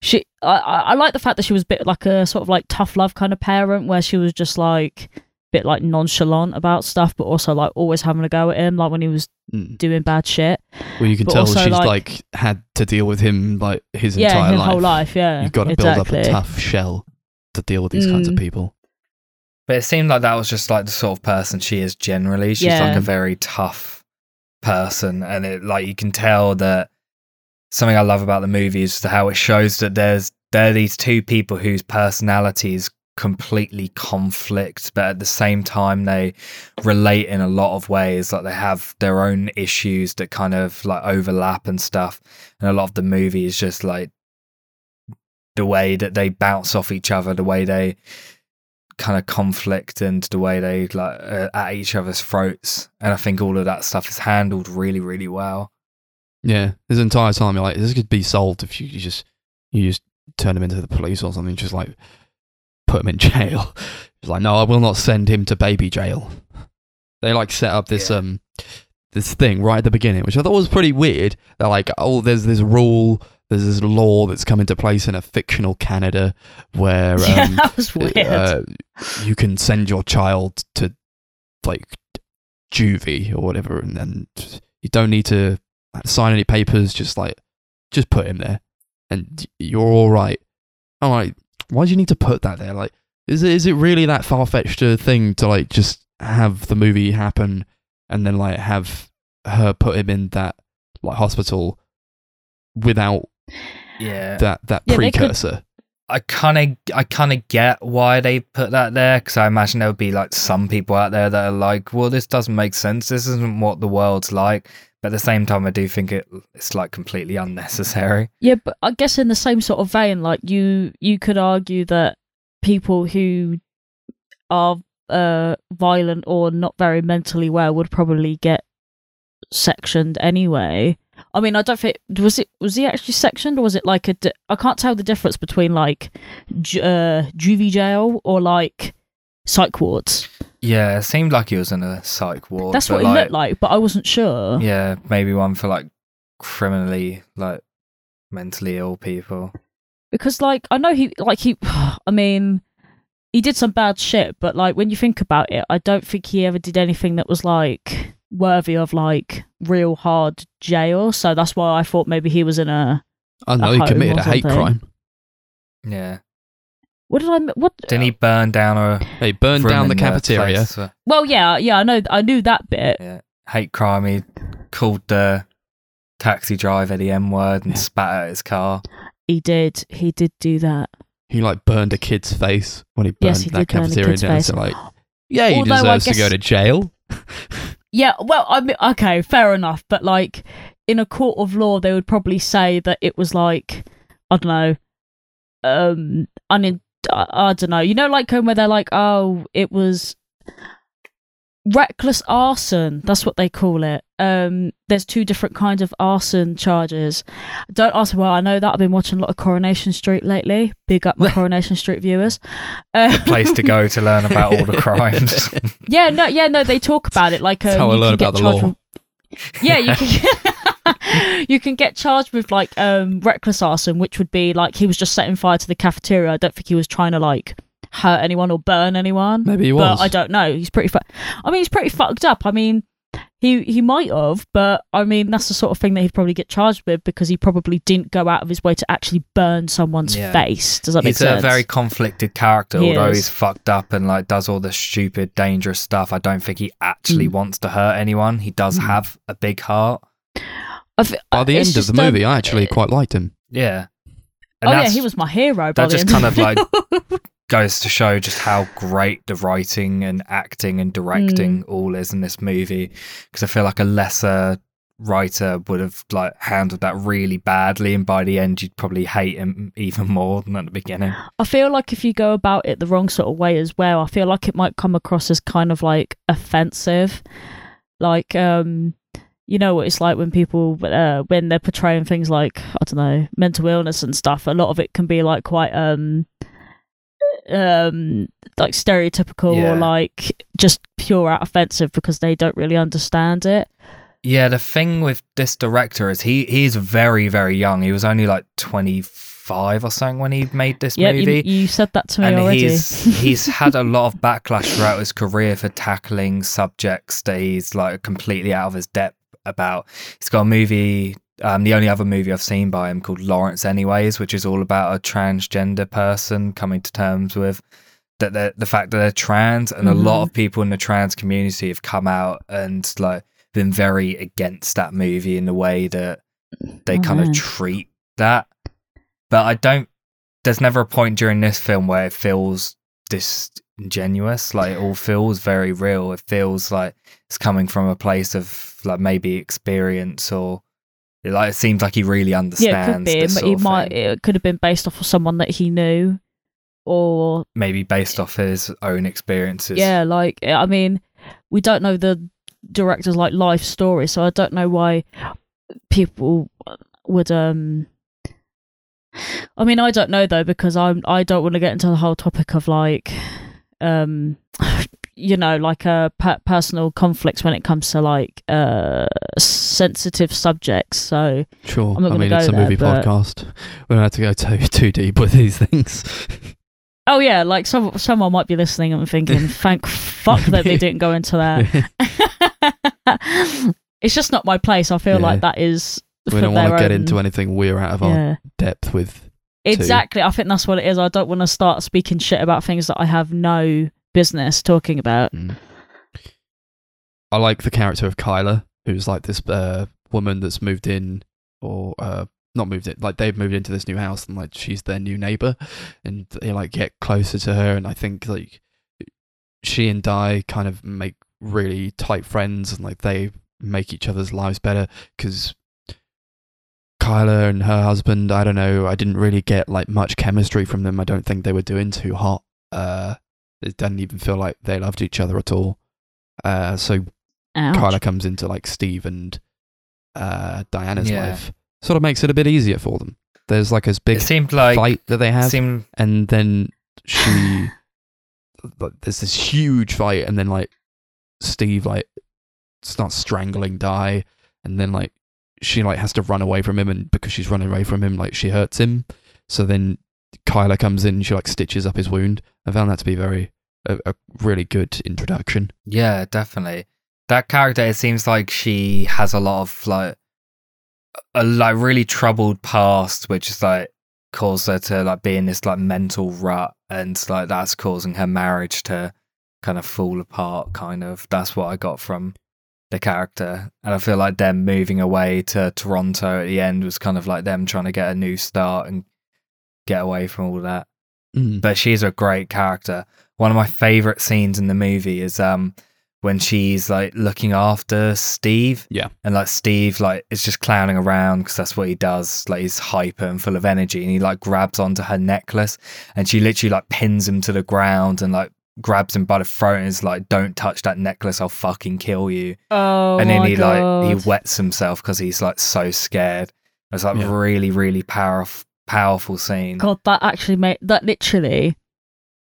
she, I, I I like the fact that she was a bit like a sort of like tough love kind of parent, where she was just like bit like nonchalant about stuff, but also like always having a go at him, like when he was Mm. doing bad shit. Well, you can but tell also, she's like- like, had to deal with him like his yeah, entire his life. whole life. Yeah, You've got to exactly. build up a tough shell to deal with these kinds of Mm. people. But it seemed like that was just like the sort of person she is generally. She's like a very tough person, and it like you can tell that something I love about the movie is how it shows that there's there are these two people whose personalities completely conflict, but at the same time they relate in a lot of ways. Like they have their own issues that kind of like overlap and stuff. And a lot of the movie is just like the way that they bounce off each other, the way they kind of conflict and the way they like uh, at each other's throats and i think all of that stuff is handled really really well Yeah, this entire time you're like, this could be solved if you, you just you just turn him into the police or something, just like put him in (laughs) jail. It's like, no, I will not send him to baby jail. They like set up this Yeah. um this thing right at the beginning, which I thought was pretty weird. They're like, oh, there's this rule, there's this law that's come into place in a fictional Canada where (laughs) um, yeah, that was weird. uh, you can send your child to like juvie or whatever, and then you don't need to sign any papers. Just like, just put him there, and you're all right. I'm like, why do you need to put that there? Like, is it is it really that far fetched a thing to like just have the movie happen and then like have her put him in that like hospital without yeah that that Yeah, they could- precursor? I kind of, I kind of get why they put that there because I imagine there would be like some people out there that are like, "Well, this doesn't make sense. This isn't what the world's like." But at the same time, I do think it it's like completely unnecessary. Yeah, but I guess in the same sort of vein, like you, you could argue that people who are uh, violent or not very mentally well would probably get sectioned anyway. I mean, I don't think was it was he actually sectioned or was it like a? di- I can't tell the difference between like ju- uh, juvie jail or like psych wards. Yeah, it seemed like he was in a psych ward. That's what it looked like, but I wasn't sure. Yeah, maybe one for like criminally, like mentally ill people. because like I know he like he (sighs) I mean he did some bad shit but like when you think about it I don't think he ever did anything that was like worthy of like real hard jail so that's why I thought maybe he was in a I know a he home committed or a hate crime. Yeah. what did I m- what Didn't he burn down a He burned down the in cafeteria. place well yeah yeah I know I knew that bit yeah, hate crime. He called the taxi driver the M word and Yeah. spat at his car. he did he did do that He like burned a kid's face when he burned yes he that did burn a cafeteria down. face So like, yeah, he Although I deserves to go to jail. (laughs) Yeah, well, I mean, okay, fair enough, but like in a court of law, they would probably say that it was like I don't know, um, unin- I, I don't know, you know, like um, where they're like, oh, it was reckless arson. That's what they call it. Um, there's two different kinds of arson charges. Don't ask me why I know that. I've been watching a lot of Coronation Street lately. Big up my (laughs) Coronation Street viewers. Uh, Place to go to learn about all the (laughs) crimes. yeah, no, yeah, no. They talk about it like um, how I learn about the law. with- yeah, you can. (laughs) you can get charged with like um reckless arson, which would be like he was just setting fire to the cafeteria. I don't think he was trying to like hurt anyone or burn anyone. Maybe he but was. I don't know. He's pretty. Fu- I mean, he's pretty fucked up. I mean, he he might have, but I mean, that's the sort of thing that he'd probably get charged with because he probably didn't go out of his way to actually burn someone's Yeah. face. Does that make sense? he's a very conflicted character, He although is. he's fucked up and like does all the stupid, dangerous stuff. I don't think he actually Mm. wants to hurt anyone. He does Mm. have a big heart. I thi- By the end of the just, um, movie, I actually quite liked him. Yeah. oh yeah, he was my hero. By that the just end kind of, like (laughs) goes to show just how great the writing and acting and directing Mm. all is in this movie because i feel like a lesser writer would have like handled that really badly and by the end you'd probably hate him even more than at the beginning I feel like if you go about it the wrong sort of way as well, I feel like it might come across as kind of like offensive. Like, um, you know what it's like when people, uh, when they're portraying things like, I don't know, mental illness and stuff, a lot of it can be like quite, um, um, like stereotypical Yeah. or like just pure out offensive because they don't really understand it. yeah the thing with this director is he he's very very young he was only like 25 or something when he made this you, movie you said that to me and already. he's (laughs) he's had a lot of backlash throughout his career for tackling subjects that he's like completely out of his depth about. He's got a movie, um, the only other movie I've seen by him called Laurence, anyways, which is all about a transgender person coming to terms with that the fact that they're trans, and a lot Mhm. of people in the trans community have come out and like been very against that movie in the way that they Oh, kind of treat that. But I don't. There's never a point during this film where it feels disingenuous. Like it all feels very real. It feels like it's coming from a place of like maybe experience or like it seems like he really yeah, understands. it could be, but he might. thing. It could have been based off of someone that he knew, or maybe based off his own experiences. yeah, like I mean, we don't know the director's like life story, so I don't know why people would um. I mean, I don't know though because I'm I don't want to get into the whole topic of like, um, you know, like a per- personal conflicts when it comes to like uh sensitive subjects. So Sure. I'm not I mean, go it's a there, movie but- podcast. We don't have to go too (laughs) too deep with these things. Oh yeah, like some someone might be listening and thinking, (laughs) "Thank fuck that they didn't go into that." (laughs) it's just not my place. I feel Yeah. like that is. we don't want to get own- into anything we're out of our depth with. exactly. I think that's what it is. I don't want to start speaking shit about things that I have no business talking about. Mm. I like the character of Kyla, who's like this uh, woman that's moved in or uh, not moved in, like they've moved into this new house and like she's their new neighbor and they like get closer to her and I think like she and Di kind of make really tight friends and like they make each other's lives better because Kyla and her husband I don't know I didn't really get like much chemistry from them I don't think they were doing too hot uh it doesn't even feel like they loved each other at all uh so Ouch. Kyla comes into like Steve and uh, Diana's Yeah. life, sort of makes it a bit easier for them. There's like this big it like fight that they have, seemed and then she, like, there's this huge fight, and then like Steve like starts strangling Di, and then like she like has to run away from him, and because she's running away from him, like she hurts him. So then Kyla comes in, she like stitches up his wound. I found that to be very a, a really good introduction. Yeah, definitely. That character, it seems like she has a lot of like a like really troubled past, which is like caused her to like be in this like mental rut, and like that's causing her marriage to kind of fall apart. Kind of. That's what I got from the character, and I feel like them moving away to Toronto at the end was kind of like them trying to get a new start and get away from all that Mm. but she's a great character. One of my favorite scenes in the movie is um when she's like looking after Steve. Yeah. And like Steve like is just clowning around because that's what he does. Like he's hyper and full of energy and he like grabs onto her necklace and she literally like pins him to the ground and like grabs him by the throat and is like, Don't touch that necklace, I'll fucking kill you. Oh and then my he God. like he wets himself because he's like so scared. It's like Yeah. really, really powerful powerful scene. God, that actually made that literally.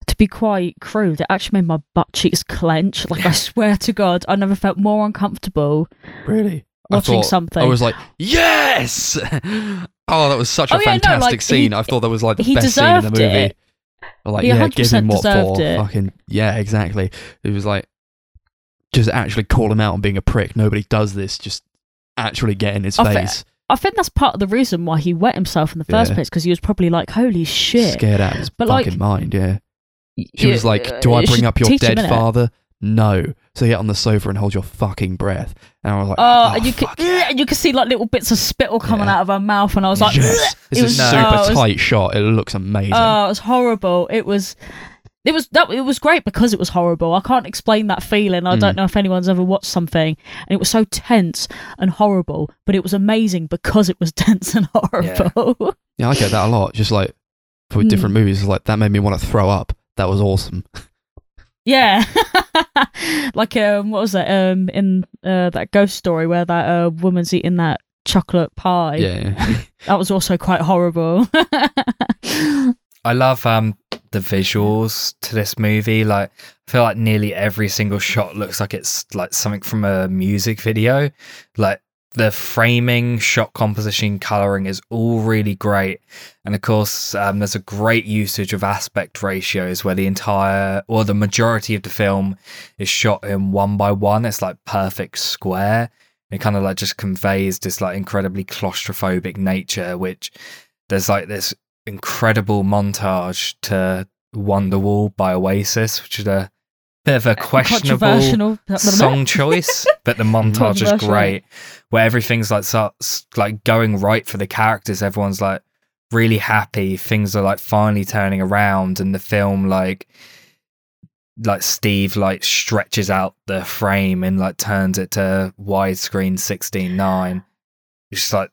To be quite crude, it actually made my butt cheeks clench. Like I swear to God, I never felt more uncomfortable Really? I watching thought- something. I was like, yes! (laughs) oh, that was such oh, a Oh, yeah, no, fantastic like, scene. he- I thought that was like the he best scene in the movie. it. Like, He yeah, give 100% him what for? it. Fucking yeah, exactly. It was like just actually call him out on being a prick. Nobody does this. Just actually get in his I fe- face, I think that's part of the reason why he wet himself in the first Yeah. place because he was probably like, "Holy shit!" scared out of his But, like, fucking mind. Yeah, she was like, uh, "Do I bring up your dead father?" No. So get on the sofa and hold your fucking breath. And I was like, Oh, "Oh, and you could, fuck and you could see like little bits of spittle coming Yeah. out of her mouth, and I was like, yes. It's It a was- super oh, it was- tight shot. It looks amazing. "Oh, it was horrible." It was, it was that it was great because it was horrible. I can't explain that feeling. I Mm. don't know if anyone's ever watched something, and it was so tense and horrible, but it was amazing because it was (laughs) tense and horrible. Yeah, I get that a lot. Just like for Hmm. different movies, like that made me want to throw up. That was awesome. Yeah, (laughs) like um, what was that um in uh that ghost story where that uh woman's eating that chocolate pie? Yeah. (laughs) that was also quite horrible. I love um the visuals to this movie. Like I feel like nearly every single shot looks like it's like something from a music video. Like the framing, shot composition, coloring is all really great. And of course, um, there's a great usage of aspect ratios where the entire or the majority of the film is shot in one by one. It's like perfect square. It kind of like just conveys this like incredibly claustrophobic nature, which there's like this incredible montage to Wonderwall by Oasis, which is a bit of a questionable song choice, (laughs) but the montage is great. Where everything's like starts like going right for the characters. Everyone's like really happy. Things are like finally turning around, and the film like like Steve like stretches out the frame and like turns it to widescreen sixteen nine. It's just like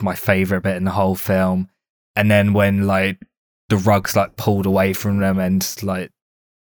my favorite bit in the whole film. And then when like the rug's like pulled away from them and like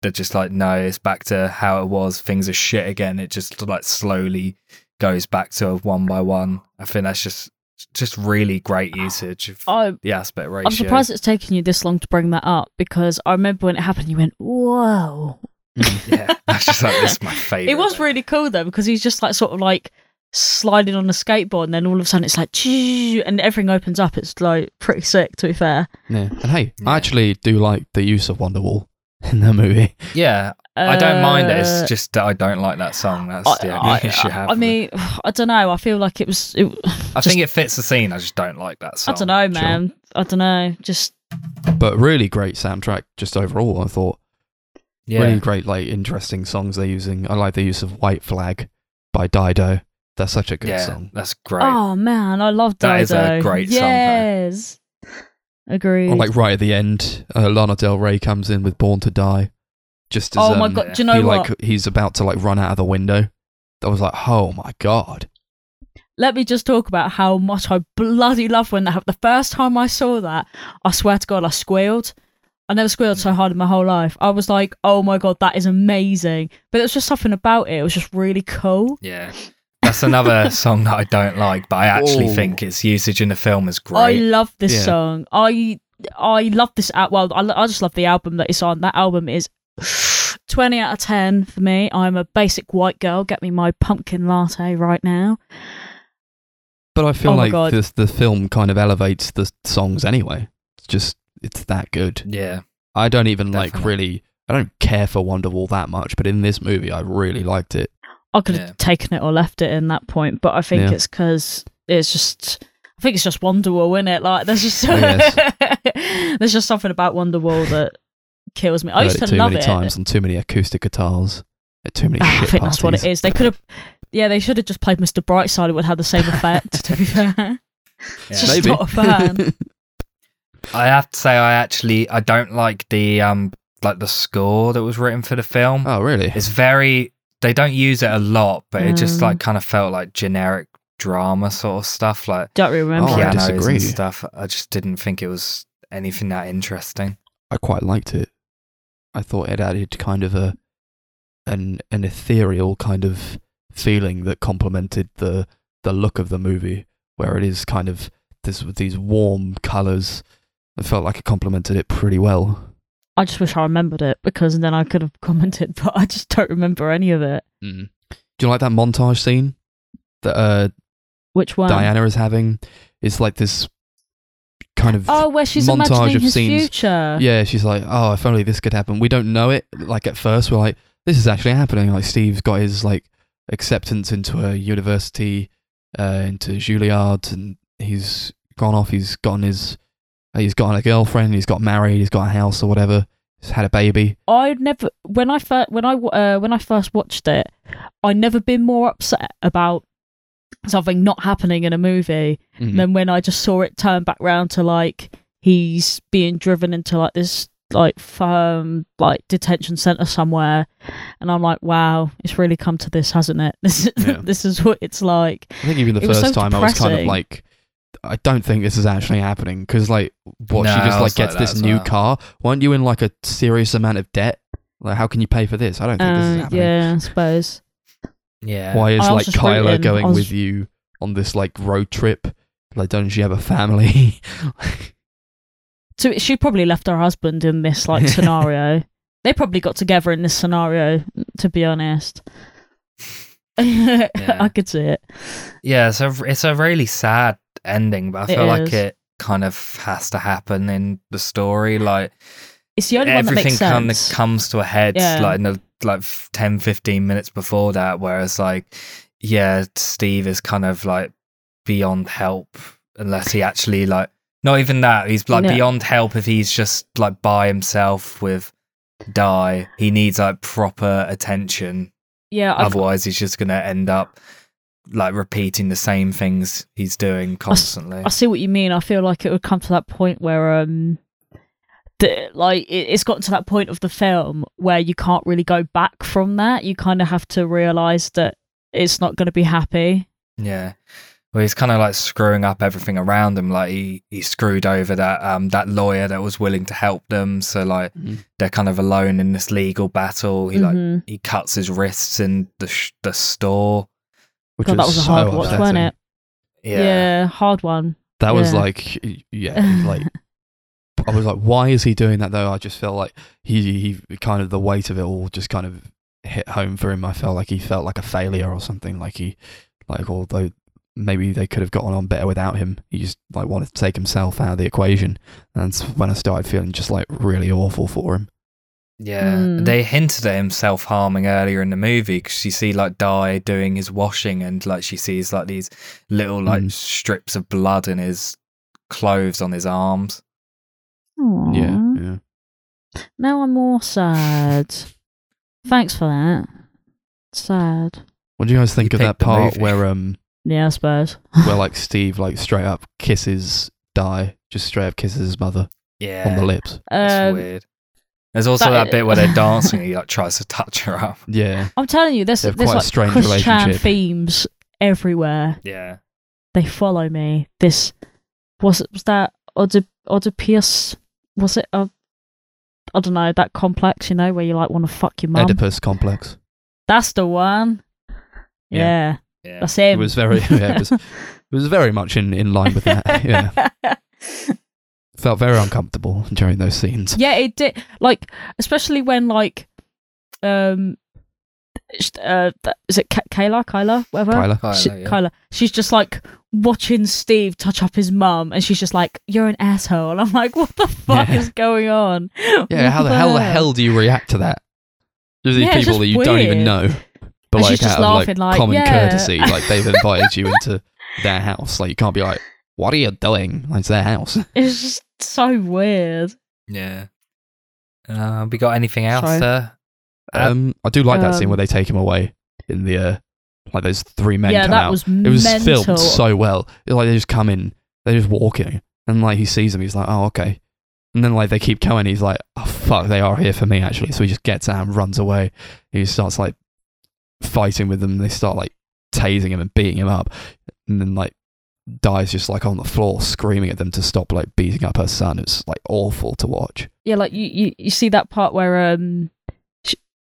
they're just like no it's back to how it was. Things are shit again. It just like slowly goes back to a one by one. I think that's just just really great usage of I, the aspect ratio. I'm surprised it's taken you this long to bring that up because I remember when it happened, you went, "Whoa!" (laughs) yeah that's just like this is my favorite (laughs) It was really cool though because he's just like sort of like sliding on a skateboard, and then all of a sudden it's like, and everything opens up. It's like pretty sick, to be fair. Yeah. And hey, Yeah. I actually do like the use of Wonderwall (laughs) in the movie. yeah i don't mind it Uh, it's just that i don't like that song that's the only I, (laughs) issue i have I with it. mean, I don't know. I feel like it was. It, i just- think it fits the scene i just don't like that song. I don't know, sure. man. I don't know. Just But really great soundtrack just overall, I thought. yeah Really great, like interesting songs they're using. I like the use of White Flag by Dido. That's such a good yeah, song. that's great. Oh man, I love that. That is a Dido. great song, though. Yes. Agreed. Or like right at the end, uh, Lana Del Rey comes in with "Born to Die," just as oh my um, god, do you know he what? like he's about to like run out of the window. I was like, oh my god. Let me just talk about how much I bloody love when that happened. The first time I saw that, I swear to God, I squealed. I never squealed so hard in my whole life. I was like, oh my God, that is amazing. But it was just something about it. It was just really cool. Yeah. That's another (laughs) song that I don't like, but I actually Oh. think its usage in the film is great. I love this Yeah. song. I I love this. Al- well, I, I just love the album that it's on. That album is (sighs) 20 out of 10 for me. I'm a basic white girl. Get me my pumpkin latte right now. But I feel Oh my like God. this the film kind of elevates the songs anyway. It's just it's that good. yeah. I don't even like Definitely. really. I don't care for Wonderwall that much, but in this movie, I really liked it. I could have Yeah. taken it or left it in that point, but I think Yeah. it's because it's just. I think it's just Wonderwall, isn't it? Like there's just (laughs) Oh, yes. (laughs) there's just something about Wonderwall that kills me. I Heard used it to too love many it. times on too many acoustic guitars at too many Ah, I shit think that's what it parties. is. They could have, yeah, they should have just played Mr. Brightside. It would have the same effect. to be fair, (laughs) Yeah. Just Maybe. not a fan. I have to say, I actually I don't like the um like the score that was written for the film. oh, really? It's very they don't use it a lot, but it just like mm. kind of felt like generic drama sort of stuff, like Don't remember. Oh, I it. pianos disagree. and stuff. I just didn't think it was anything that interesting. I quite liked it. I thought it added kind of a an an ethereal kind of feeling that complemented the the look of the movie, where it is kind of this with these warm colours. I felt like it complemented it pretty well. I just wish I remembered it because then I could have commented, (laughs) but I just don't remember any of it. Mm. Do you like that montage scene that uh, Which one? Diana is having? It's like this kind of Oh, where she's montage imagining of his scenes. future. Yeah, she's like, oh, if only this could happen. We don't know it. Like at first, we're like, this is actually happening. Like Steve's got his like acceptance into a university, uh, into Juilliard, and he's gone off. He's gotten his, he's got a girlfriend. He's got married. He's got a house or whatever. He's had a baby. I never when I first when I uh, when I first watched it, I never been more upset about something not happening in a movie Mhm. than when I just saw it turn back round to like he's being driven into like this like firm like detention center somewhere, and I'm like, wow, it's really come to this, hasn't it? (laughs) This is Yeah. this is what it's like. I think even the It first so time I was kind of like, I don't think this is actually happening because like, what she just like was like gets this as new well. car. Weren't you in like a serious amount of debt? Like, how can you pay for this? I don't think this is Uh, happening. yeah, I suppose. Yeah. Why is I like just Kyla going was- with you on this like road trip? Like, don't she have a family? (laughs) So she probably left her husband in this like (laughs) scenario. They probably got together in this scenario, to be honest. (laughs) I could see it. Yeah, so it's a really sad ending, but I It feel like it kind of has to happen in the story. Like It's the only one that everything makes kind of comes to a head Yeah. like in the like f- 10 15 minutes before that whereas like yeah, Steve is kind of like beyond help unless he actually like not even that, he's like No. beyond help if he's just like by himself with Die. He needs like proper attention yeah, I've, Otherwise, he's just to end up like repeating the same things he's doing constantly. I see what you mean. I feel like it would come to that point where um, the, like it, it's gotten to that point of the film where you can't really go back from that. You kind of have to realize that it's not going to be happy. yeah. Well, he's kind of like screwing up everything around him. Like he, he screwed over that um that lawyer that was willing to help them. So like Mhm. they're kind of alone in this legal battle. He like Mhm. he cuts his wrists in the sh- the store. Which God, that was a so hard watch, upsetting. wasn't it? Yeah. Yeah, hard one. That was like, yeah, like I was like, why is he doing that though? I just felt like he, he kind of the weight of it all just kind of hit home for him. I felt like he felt like a failure or something. Like he, like although maybe they could have gotten on better without him, he just like wanted to take himself out of the equation. And that's when I started feeling just like really awful for him. Yeah, Mm. they hinted at him self harming earlier in the movie because you see like Di doing his washing and like she sees like these little like Mm. strips of blood in his clothes on his arms. Aw. Yeah, yeah. Now I'm more sad. Thanks for that. Sad. What do you guys think You of that part movie. where um (laughs) Yeah, I suppose. where like (laughs) Steve like straight up kisses Die, just straight up kisses his mother Yeah, on the lips. That's Um, weird. There's also that- that, bit where they're (laughs) dancing and he like tries to touch her up. Yeah, I'm telling you, there's, They have there's quite a like strange Chris Chan relationship. themes everywhere. Yeah. They follow me. This was it. Was that Oedip- Oedipus? Was it? Uh, I don't know. That complex, you know, where you like want to fuck your mum. Oedipus complex. That's the one. Yeah. Yeah, Yeah. that's him. It was very yeah, it was, it was very much in, in line with that. Yeah, (laughs) felt very uncomfortable (laughs) during those scenes. Yeah, it did. Like, especially when like, um, uh, th- is it Ka- Kayla? Kyla? Whatever. Kyla. Kyla, She- yeah. Kyla. She's just like watching Steve touch up his mum, and she's just like, "You're an asshole." And I'm like, "What the (laughs) fuck Yeah. is going on?" (laughs) Yeah, how What the hell the hell do you react to that? There's these Yeah, people that you don't even know, but And like she's just out of like, like, common yeah. courtesy, like they've invited you into their house. Like you can't be like, "What are you doing?" Like, it's their house. It's just so weird. Yeah. Uh, we got anything else Sorry. Uh, Um, I do like that scene Um, where they take him away in the uh, like those three men yeah, come that out. was it was mental. filmed so well. It's like they just come in, they're just walking, and like he sees them, he's like, "Oh, okay." And then like they keep going, he's like, "Oh fuck, they are here for me actually." So he just gets out and runs away. He starts like fighting with them. They start like tasing him and beating him up, and then like dies just like on the floor screaming at them to stop like beating up her son. It's like awful to watch. yeah, like you, you, you see that part where um,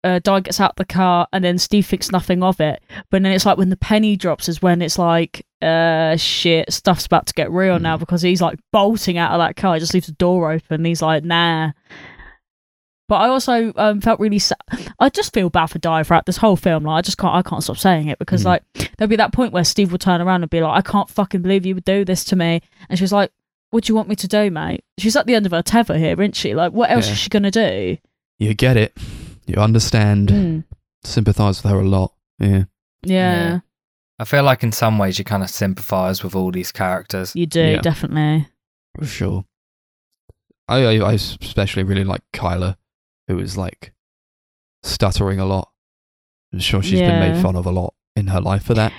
uh, Di gets out the car and then Steve thinks nothing of it, but then it's like when the penny drops is when it's like, uh, shit, stuff's about to get real now Mm. because he's like bolting out of that car. He just leaves the door open. He's like, nah. But I also um, felt really sad. I just feel bad for Di throughout this whole film. Like I just can't, I can't stop saying it because Mm. like there'll be that point where Steve will turn around and be like, I can't fucking believe you would do this to me, and she's like, What do you want me to do, mate? She's at the end of her tether here, isn't she? Like, what else Yeah. is she gonna do? You get it, you understand, Mm. sympathise with her a lot. Yeah. Yeah, I feel like in some ways you kind of sympathise with all these characters. you do Yeah. definitely. For sure. I, I I especially really like Kyla, who was like stuttering a lot. I'm sure she's been made fun of a lot in her life for that.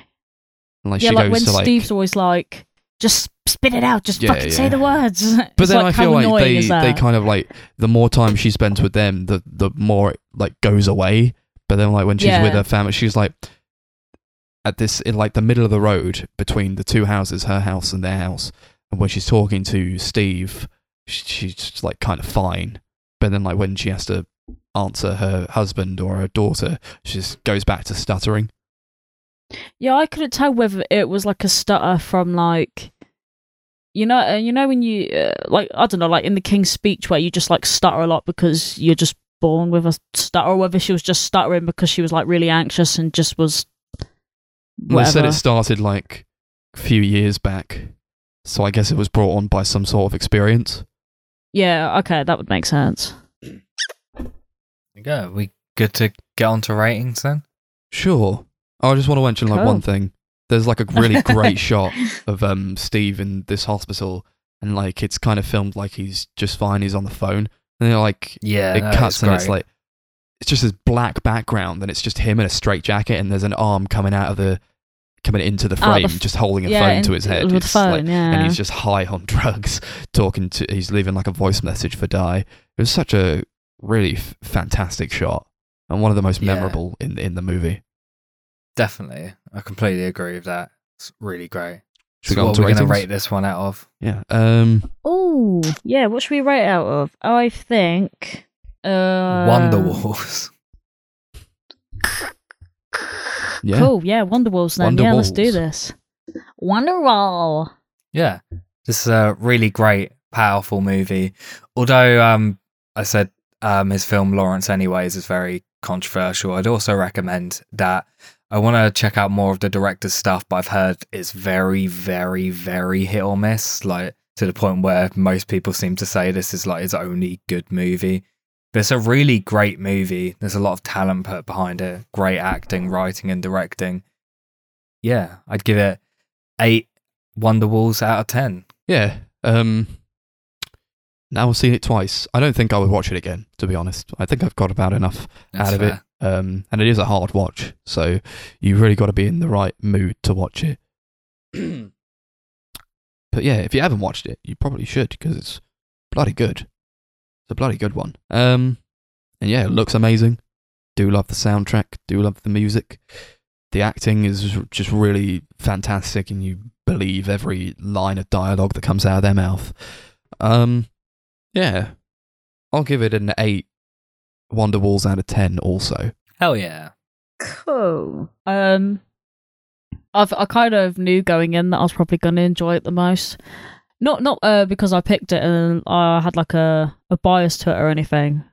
And like yeah, she like goes when to like Steve's always like, just spit it out, just Yeah, fucking yeah. say the words. (laughs) But It's then like, I feel like they they kind of like the more time she spends with them, the the more it like goes away. But then like when she's with her family, she's like at this in like the middle of the road between the two houses, her house and their house. And when she's talking to Steve, sh- she's just like kind of fine. But then like when she has to answer her husband or her daughter, she just goes back to stuttering. Yeah, I couldn't tell whether it was like a stutter from like, you know, uh, you know when you uh, like I don't know, like in the King's Speech where you just like stutter a lot because you're just born with a stutter, or whether she was just stuttering because she was like really anxious and just was. Well, They said it started like a few years back. So I guess it was brought on by some sort of experience. Yeah, okay, that would make sense. There you go. We good to get on to ratings then? Sure. Oh, I just want to mention like Cool. one thing. There's like a really (laughs) great shot of um Steve in this hospital, and like it's kind of filmed like he's just fine. He's on the phone, and then like Yeah, it no, cuts it's and it's like it's just this black background, and it's just him in a straight jacket, and there's an arm coming out of the coming into the Oh, the frame, f- just holding a yeah, phone in- to his head. With the phone, like- yeah. and he's just high on (laughs) drugs, talking to. He's leaving like a voice message for Di. It was such a really f- fantastic shot, and one of the most Yeah. memorable in in the movie. Definitely. I completely agree with that. It's really great. Should we So go what are we going to rate this one out of? Yeah. Um. Oh, yeah. What should we rate out of? I think. Uh, Wonder Wars. (laughs) Yeah. Cool. Yeah, Wonderwalls then. Wonder yeah, let's do Walls. this. Wonderwall. Yeah. This is a really great, powerful movie. Although um I said um his film Laurence Anyways is very controversial, I'd also recommend that I want to check out more of the director's stuff, but I've heard it's very, very, very hit or miss, like to the point where most people seem to say this is like his only good movie. But it's a really great movie. There's a lot of talent put behind it, great acting, writing, and directing. Yeah, I'd give it eight Wonder Walls out of ten. Yeah. Um. now I've seen it twice. I don't think I would watch it again, to be honest. I think I've got about enough That's out of fair. it. Um, and it is a hard watch, so you've really got to be in the right mood to watch it. (clears throat) but yeah, if you haven't watched it, you probably should because it's bloody good. It's a bloody good one. Um, and yeah, it looks amazing. Do love the soundtrack. Do love the music. The acting is just really fantastic, and you believe every line of dialogue that comes out of their mouth. Um, yeah, I'll give it an eight Wonder Walls out of ten. Also, Hell yeah. Cool. Um, I've I kind of knew going in that I was probably going to enjoy it the most. Not not uh because I picked it and I had like a a bias to it or anything,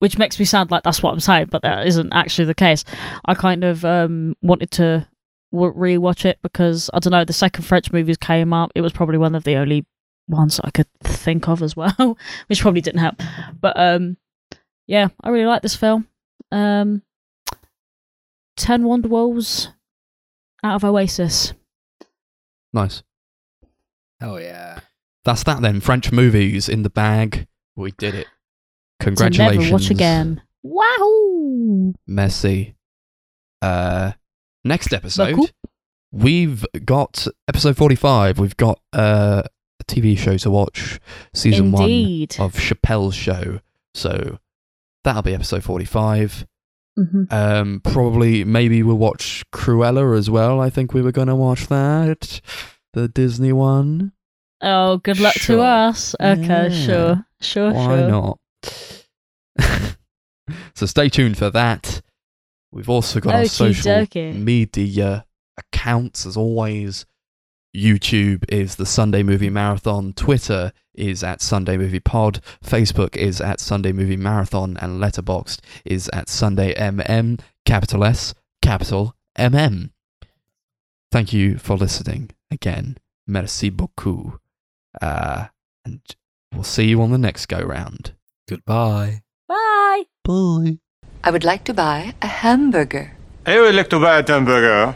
which makes me sound like that's what I'm saying, but that isn't actually the case. I kind of um wanted to w- rewatch it because I don't know the second French movies came up. It was probably one of the only ones I could think of as well, (laughs) which probably didn't help. But um, yeah, I really like this film. Um, 10 Wonder Walls out of Oasis. nice. Hell yeah. That's that then. French movies in the bag. We did it. Congratulations. never watch again. Wow! Merci. Uh, next episode, Beaucoup. we've got episode 45. We've got uh, a TV show to watch, season Indeed. one of Chappelle's show. So that'll be episode 45. hmm Um, probably, maybe we'll watch Cruella as well. I think we were going to watch that. The Disney one. Oh, good luck Sure. to us. Okay, Yeah. sure. Sure, Why sure. not? (laughs) so stay tuned for that. We've also got our social dokie. media accounts as always. YouTube is the Sunday Movie Marathon. Twitter is at Sunday Movie Pod. Facebook is at Sunday Movie Marathon. And Letterboxd is at Sunday MM, capital S, capital MM. Thank you for listening again. Merci beaucoup. Uh, and we'll see you on the next go round. Goodbye. Bye! Bye. I would like to buy a hamburger. I would like to buy a hamburger.